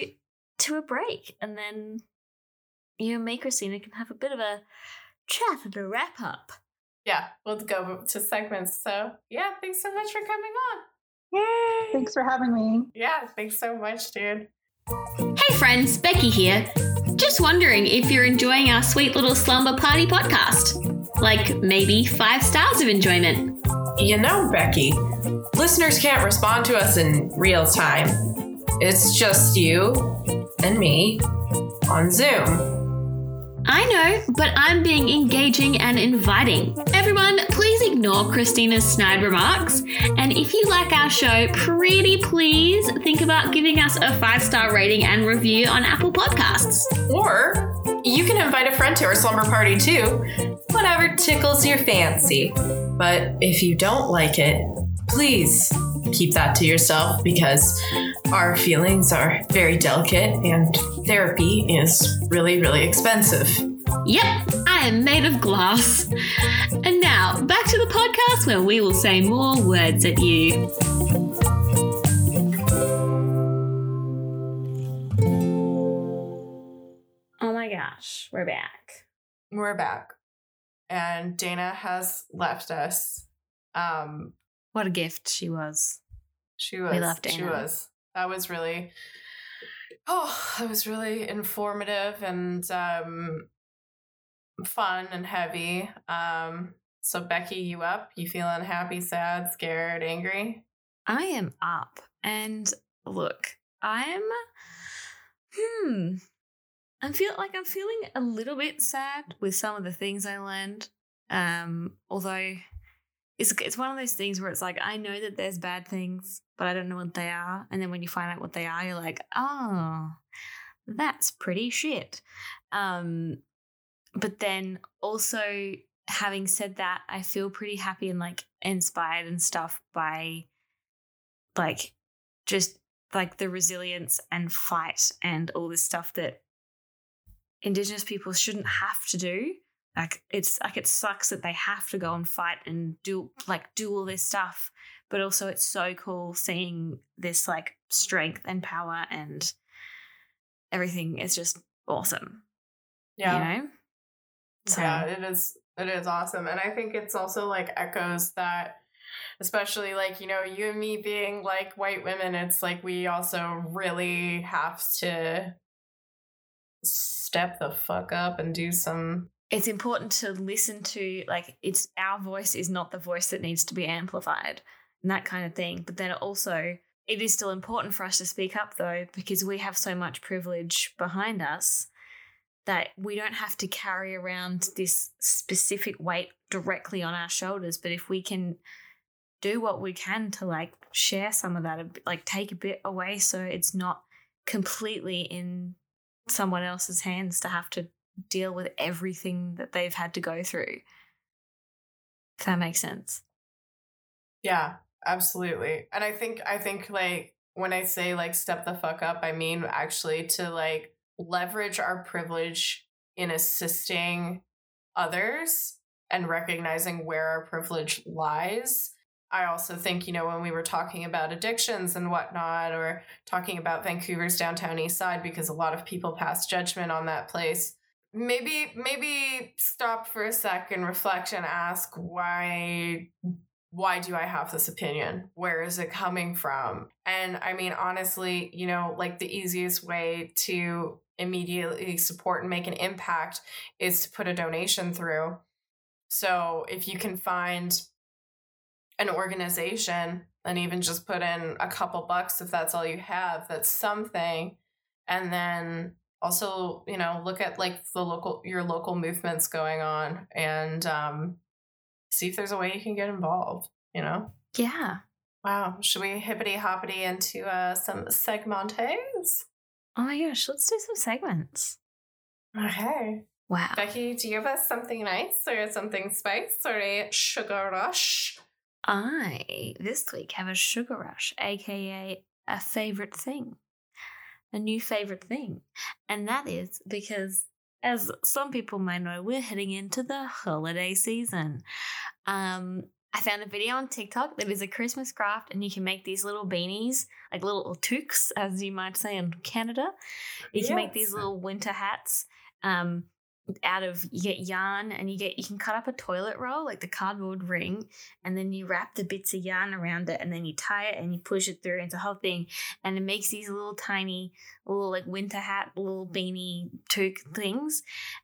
to a break and then you and me, Christina, can have a bit of a chat and a wrap up. yeah, we'll go to segments. So yeah, thanks so much for coming on. yay. Thanks for having me. Yeah, thanks so much, dude. Hey friends, Becky here. Just wondering if you're enjoying our sweet little slumber party podcast. Like maybe five stars of enjoyment. You know, Becky, listeners can't respond to us in real time. It's just you and me on Zoom. I know, but I'm being engaging and inviting. Everyone, please ignore Christina's snide remarks. And if you like our show, pretty please think about giving us a five star rating and review on Apple Podcasts. Or you can invite a friend to our slumber party too. Whatever tickles your fancy. But if you don't like it, please keep that to yourself because our feelings are very delicate and therapy is really, really expensive. Yep, I am made of glass. And now, back to the podcast where we will say more words at you. Oh my gosh, we're back. We're back. And Dana has left us. Um, What a gift she was. She was. love She was. That was really. Oh, that was really informative and um, fun and heavy. Um, so Becky, you up? You feeling happy, sad, scared, angry? I am up. And look, I'm hmm. I'm feel like I'm feeling a little bit sad with some of the things I learned. Um, although it's it's one of those things where it's like I know that there's bad things, but I don't know what they are. And then when you find out what they are, you're like, oh, that's pretty shit. Um, but then also having said that, I feel pretty happy and like inspired and stuff by like just like the resilience and fight and all this stuff that indigenous people shouldn't have to do like it's like it sucks that they have to go and fight and do like do all this stuff but also it's so cool seeing this like strength and power and everything is just awesome Yeah. you know so Yeah, it is. It is awesome, and I think it's also like echoes that, especially like you know you and me being like white women. It's like we also really have to step the fuck up and do some. It's important to listen to like it's our voice is not the voice that needs to be amplified and that kind of thing but then also it is still important for us to speak up though because we have so much privilege behind us that we don't have to carry around this specific weight directly on our shoulders but if we can do what we can to like share some of that like take a bit away so it's not completely in someone else's hands to have to deal with everything that they've had to go through. If that makes sense. Yeah, absolutely. And I think I think like when I say like step the fuck up, I mean actually to like leverage our privilege in assisting others and recognizing where our privilege lies. I also think, you know, when we were talking about addictions and whatnot, or talking about Vancouver's downtown east side, because a lot of people pass judgment on that place, maybe maybe stop for a second, reflect and ask why why do I have this opinion? Where is it coming from? And I mean, honestly, you know, like the easiest way to immediately support and make an impact is to put a donation through. So if you can find an organization and even just put in a couple bucks if that's all you have, that's something. And then also, you know, look at like the local your local movements going on and um see if there's a way you can get involved, you know? Yeah. Wow. Should we hippity hoppity into uh some segmentes? Oh my gosh, let's do some segments. Okay. Wow. Becky, do you have us something nice or something spice or a sugar rush? I this week have a sugar rush, aka a favorite thing. A new favorite thing. And that is because as some people may know, we're heading into the holiday season. Um I found a video on TikTok that is a Christmas craft, and you can make these little beanies, like little toques, as you might say in Canada. You can make these little winter hats. Um, out of you get yarn and you get you can cut up a toilet roll like the cardboard ring and then you wrap the bits of yarn around it and then you tie it and you push it through. Into the whole thing. And it makes these little tiny little like winter hat little beanie toque things.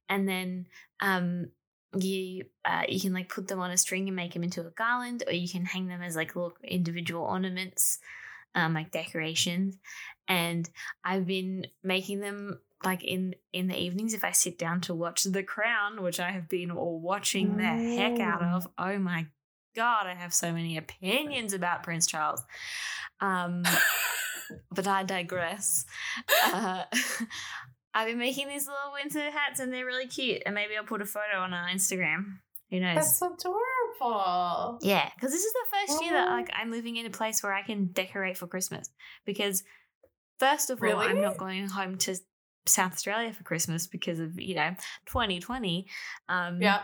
And then um you uh, you can like put them on a string and make them into a garland or you can hang them as like little individual ornaments um like decorations. And i've been making them like in in the evenings if i sit down to watch the crown which i have been watching the heck out of oh my god i have so many opinions about prince charles. Um but i digress. Uh, i've been making these little winter hats and they're really cute and maybe i'll put a photo on our instagram. Who knows? That's adorable. yeah, because this is the first year that like I'm living in a place where I can decorate for Christmas. Because first of all, I'm not going home to South Australia for Christmas because of you know 2020. Um, Yeah.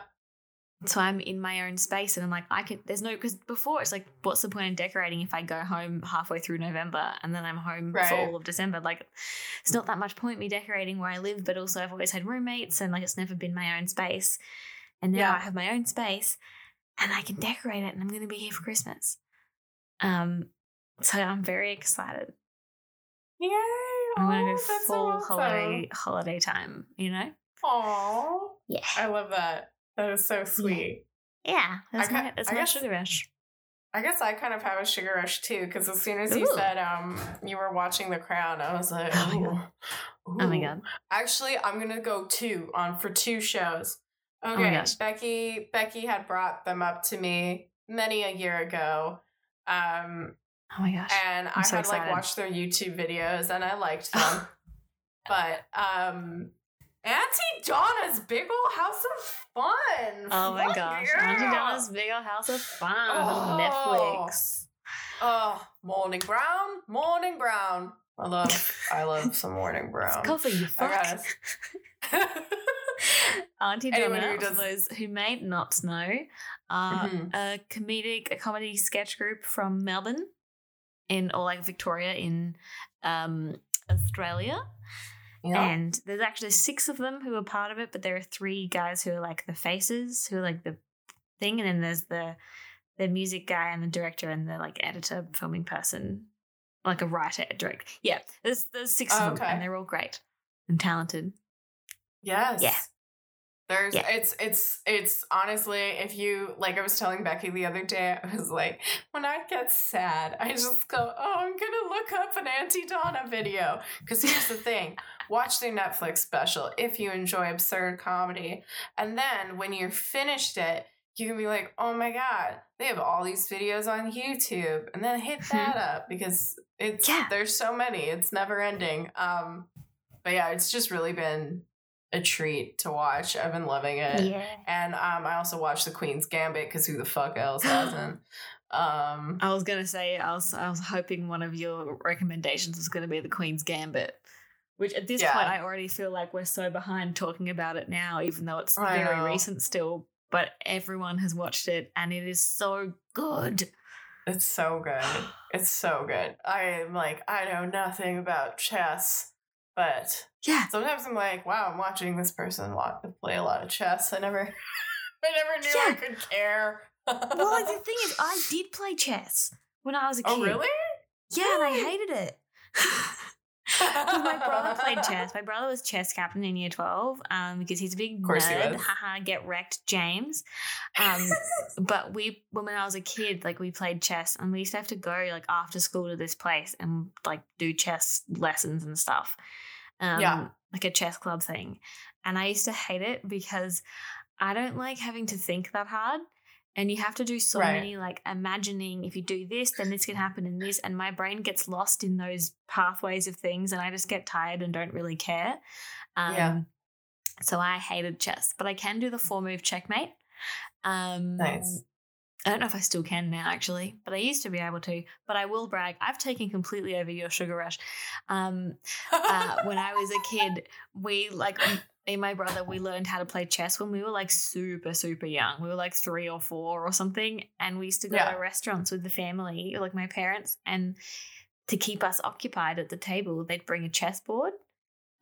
So I'm in my own space, and I'm like, I can. There's no because before it's like, what's the point in decorating if I go home halfway through November and then I'm home for all of December? Like, it's not that much point me decorating where I live, but also I've always had roommates, and like it's never been my own space. And now Yeah. I have my own space, and I can decorate it, and I'm going to be here for Christmas. Um, so I'm very excited. Yay. I'm going to Oh, go so full awesome. holiday holiday time. You know? Aw. Yeah. I love that. That is so sweet. Yeah, that's I my ca- that's I my guess- sugar rush. I guess I kind of have a sugar rush too, because as soon as you said um you were watching The Crown, I was like, Oh my ooh, Oh my god. Actually, I'm gonna go two on for two shows. my Okay, gosh. Becky Becky had brought them up to me many a year ago. Um Oh my gosh. and I so had like excited. watched their YouTube videos and I liked them. but um Aunty Donna's Big Ol' House of Fun. Oh my Fuck gosh. yeah. Aunty Donna's Big Old House of Fun on Oh. Netflix. Oh, morning brown, morning brown. I love I love some morning brown. It's coffee, you fuck. Auntie Anyone Donna, who does- those who may not know, are Mhm. a comedic, a comedy sketch group from Melbourne, in or like Victoria in um, Australia. Yeah. And there's actually six of them who are part of it, but there are three guys who are like the faces, who are like the thing, and then there's the the music guy and the director and the like editor, filming person, like a writer, director. Yeah, there's there's six Oh, of them, okay. and they're all great and talented. Yes. Yeah. There's Yeah. it's it's it's honestly if you like I was telling Becky the other day I was like when I get sad I just go oh I'm gonna look up an Aunty Donna video because here's the thing watch their Netflix special if you enjoy absurd comedy and then when you're finished it you can be like oh my god they have all these videos on YouTube and then hit that up because it's Yeah. there's so many it's never ending um but yeah it's just really been a treat to watch. I've been loving it. Yeah. And um, I also watched The Queen's Gambit because who the fuck else hasn't? Um, I was gonna say I was I was hoping one of your recommendations was gonna be the Queen's Gambit. Which at this Yeah. point I already feel like we're so behind talking about it now, even though it's I very know. recent still. But everyone has watched it and it is so good. it's so good. It's so good. I am like, I know nothing about chess, but Yeah. sometimes I'm like, wow, I'm watching this person wa- play a lot of chess. I never, I never knew I could care. Well, the thing is, I did play chess when I was a oh, kid. oh really? Yeah, and I hated it. My brother played chess. My brother was chess captain in year 12 um, because he's a big nerd. Haha, get wrecked, James. Um, but we, when I was a kid, like we played chess and we used to have to go like after school to this place and like do chess lessons and stuff. Um, Yeah. like a chess club thing. And I used to hate it because I don't like having to think that hard. And you have to do so Right. many like imagining if you do this, then this can happen in this. And my brain gets lost in those pathways of things and I just get tired and don't really care. Um, Yeah. So I hated chess, but I can do the four move checkmate. Um, Nice. I don't know if I still can now, actually, but I used to be able to. But I will brag, I've taken completely over your sugar rush. Um, uh, when I was a kid, we like me and my brother, we learned how to play chess when we were like super, super young. We were like three or four or something, and we used to go Yeah. to restaurants with the family, like my parents, and to keep us occupied at the table, they'd bring a chessboard,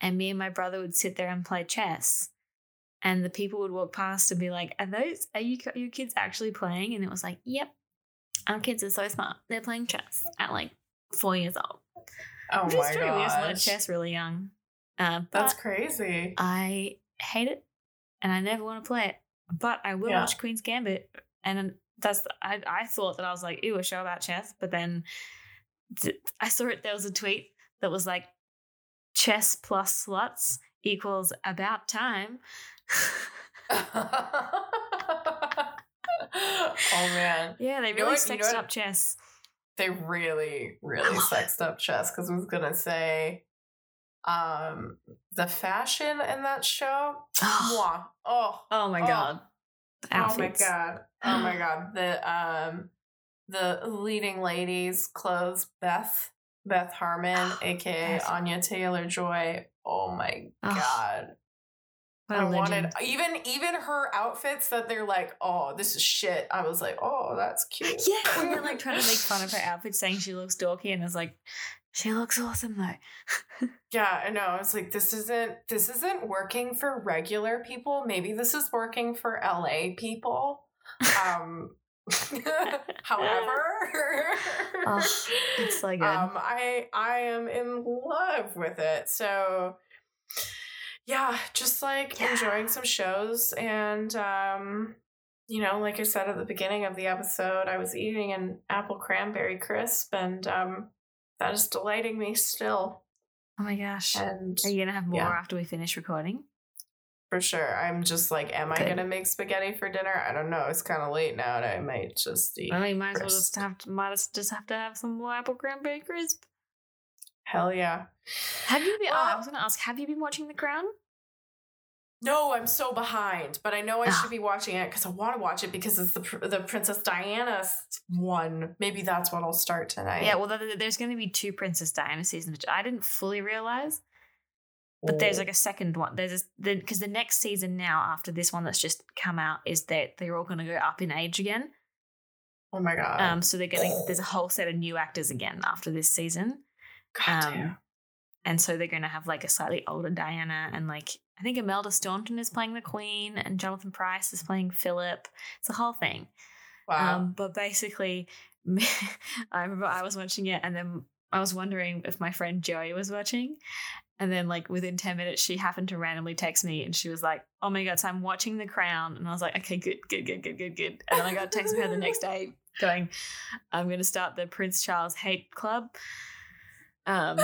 and me and my brother would sit there and play chess. And the people would walk past and be like, "Are those? Are you? Are you kids actually playing?" And it was like, "Yep, our kids are so smart. They're playing chess at like four years old." oh Which my is true. We just learned chess really young. Uh, That's crazy. I hate it, and I never want to play it. But I will Yeah. watch Queen's Gambit, and that's I. I thought that I was like, "Ew, a show about chess," but then I saw it. There was a tweet that was like, "Chess plus sluts equals about time." oh man. yeah, they You know really what- you sexed know up chess. They really, really sexed up chess because I was gonna say um the fashion in that show. mwah. Oh, Oh my Oh. god! The oh my god. Oh my god. The um the leading ladies clothes, Beth, Beth Harmon, aka Beth. Anya Taylor Joy. Oh my Oh, god. What I wanted even even her outfits that they're like, oh, this is shit. I was like, oh, that's cute. Yeah, we were like trying to make fun of her outfit, saying she looks dorky, and it's like, she looks awesome though. Yeah, I know. I was like, this isn't this isn't working for regular people. Maybe this is working for LA people. Um however Oh, it's so good. um I I am in love with it. So yeah, just like Yeah. enjoying some shows and um you know, like I said at the beginning of the episode, I was eating an apple cranberry crisp and um that is delighting me still. oh my gosh. And Are you gonna have more yeah. after we finish recording? For sure. I'm just like, am I gonna make spaghetti for dinner? I don't know. It's kind of late now, and I might just eat. I mean, might as well just have to, might just have to have some more apple cranberry crisp. Hell yeah! Have you been? oh, I was gonna ask. Have you been watching The Crown? No, I'm so behind, but I know I Ah. should be watching it because I want to watch it because it's the the Princess Diana one. Maybe that's what I'll start tonight. Yeah. Well, there's going to be two Princess Diana seasons, which I didn't fully realize. But there's like a second one. There's the because the next season now after this one that's just come out is that they're all going to go up in age again. oh my god. Um, so they're getting there's a whole set of new actors again after this season. God um, damn. And so they're going to have like a slightly older Diana and like I think Imelda Staunton is playing the Queen and Jonathan Pryce is playing Philip. It's a whole thing. Wow. Um, but basically, I remember I was watching it and then I was wondering if my friend Joey was watching. And then, like, within 10 minutes, she happened to randomly text me and she was like, Oh my God, so I'm watching The Crown. And I was like, Okay, good, good, good, good, good, good. And then I got a text from her the next day going, I'm going to start the Prince Charles Hate Club. Um,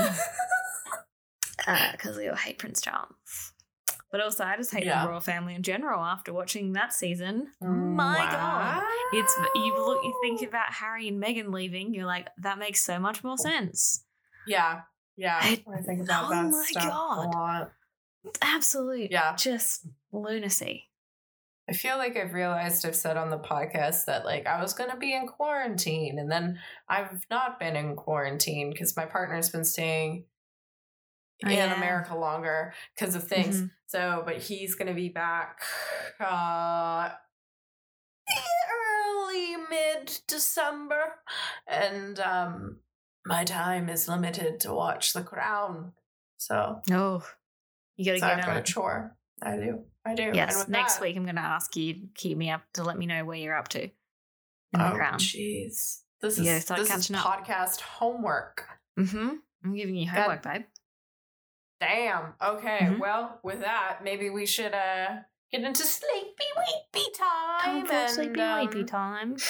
because we all hate Prince Charles. But also, I just hate Yeah. the royal family in general after watching that season. Mm. My God. It's you look you think about Harry and Meghan leaving, you're like, that makes so much more sense. Yeah. Yeah. I- I, think about oh that my stuff God. a lot. Absolute Yeah. just lunacy. I feel like I've realized I've said on the podcast that like I was gonna be in quarantine and then I've not been in quarantine because my partner's been staying Oh, in. America longer because of things. Mhm. So, but he's gonna be back uh early mid December. And um my time is limited to watch The Crown. So, Oh. You gotta so get I've on got a chore. I do. I do. Yes. Next that- week I'm gonna ask you to keep me up to let me know where you're up to in Oh, the crown. jeez. This You is this is up. podcast homework. Mm-hmm. I'm giving you homework, babe. Damn. Okay. Mhm. Well, with that, maybe we should uh get into sleepy weepy time. Time for and, sleepy um, weepy time.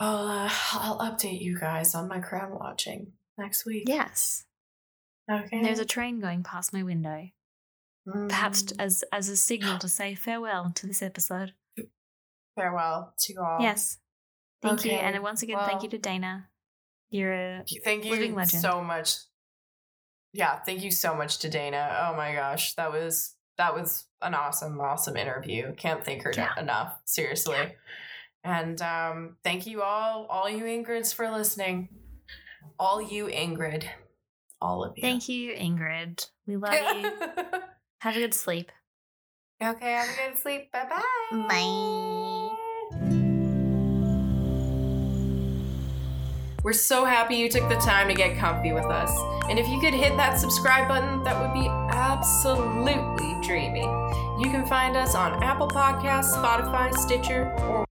I'll uh, I'll update you guys on my crown watching next week. Yes. Okay. There's a train going past my window, perhaps Mm. as as a signal to say farewell to this episode. farewell to you all. Yes. Thank you. And once again, thank you to Dana. You're a Thank you Living legend. so much. Yeah, thank you so much to Dana. Oh my gosh, that was that was an awesome, awesome interview. Can't thank her Yeah. enough. Seriously. And um, thank you all, all you Ingrids for listening. All you Ingrid. All of you. thank you, Ingrid. We love you. Have a good sleep. okay, have a good sleep. Bye-bye. Bye. We're so happy you took the time to get comfy with us. And if you could hit that subscribe button, that would be absolutely dreamy. You can find us on Apple Podcasts, Spotify, Stitcher, or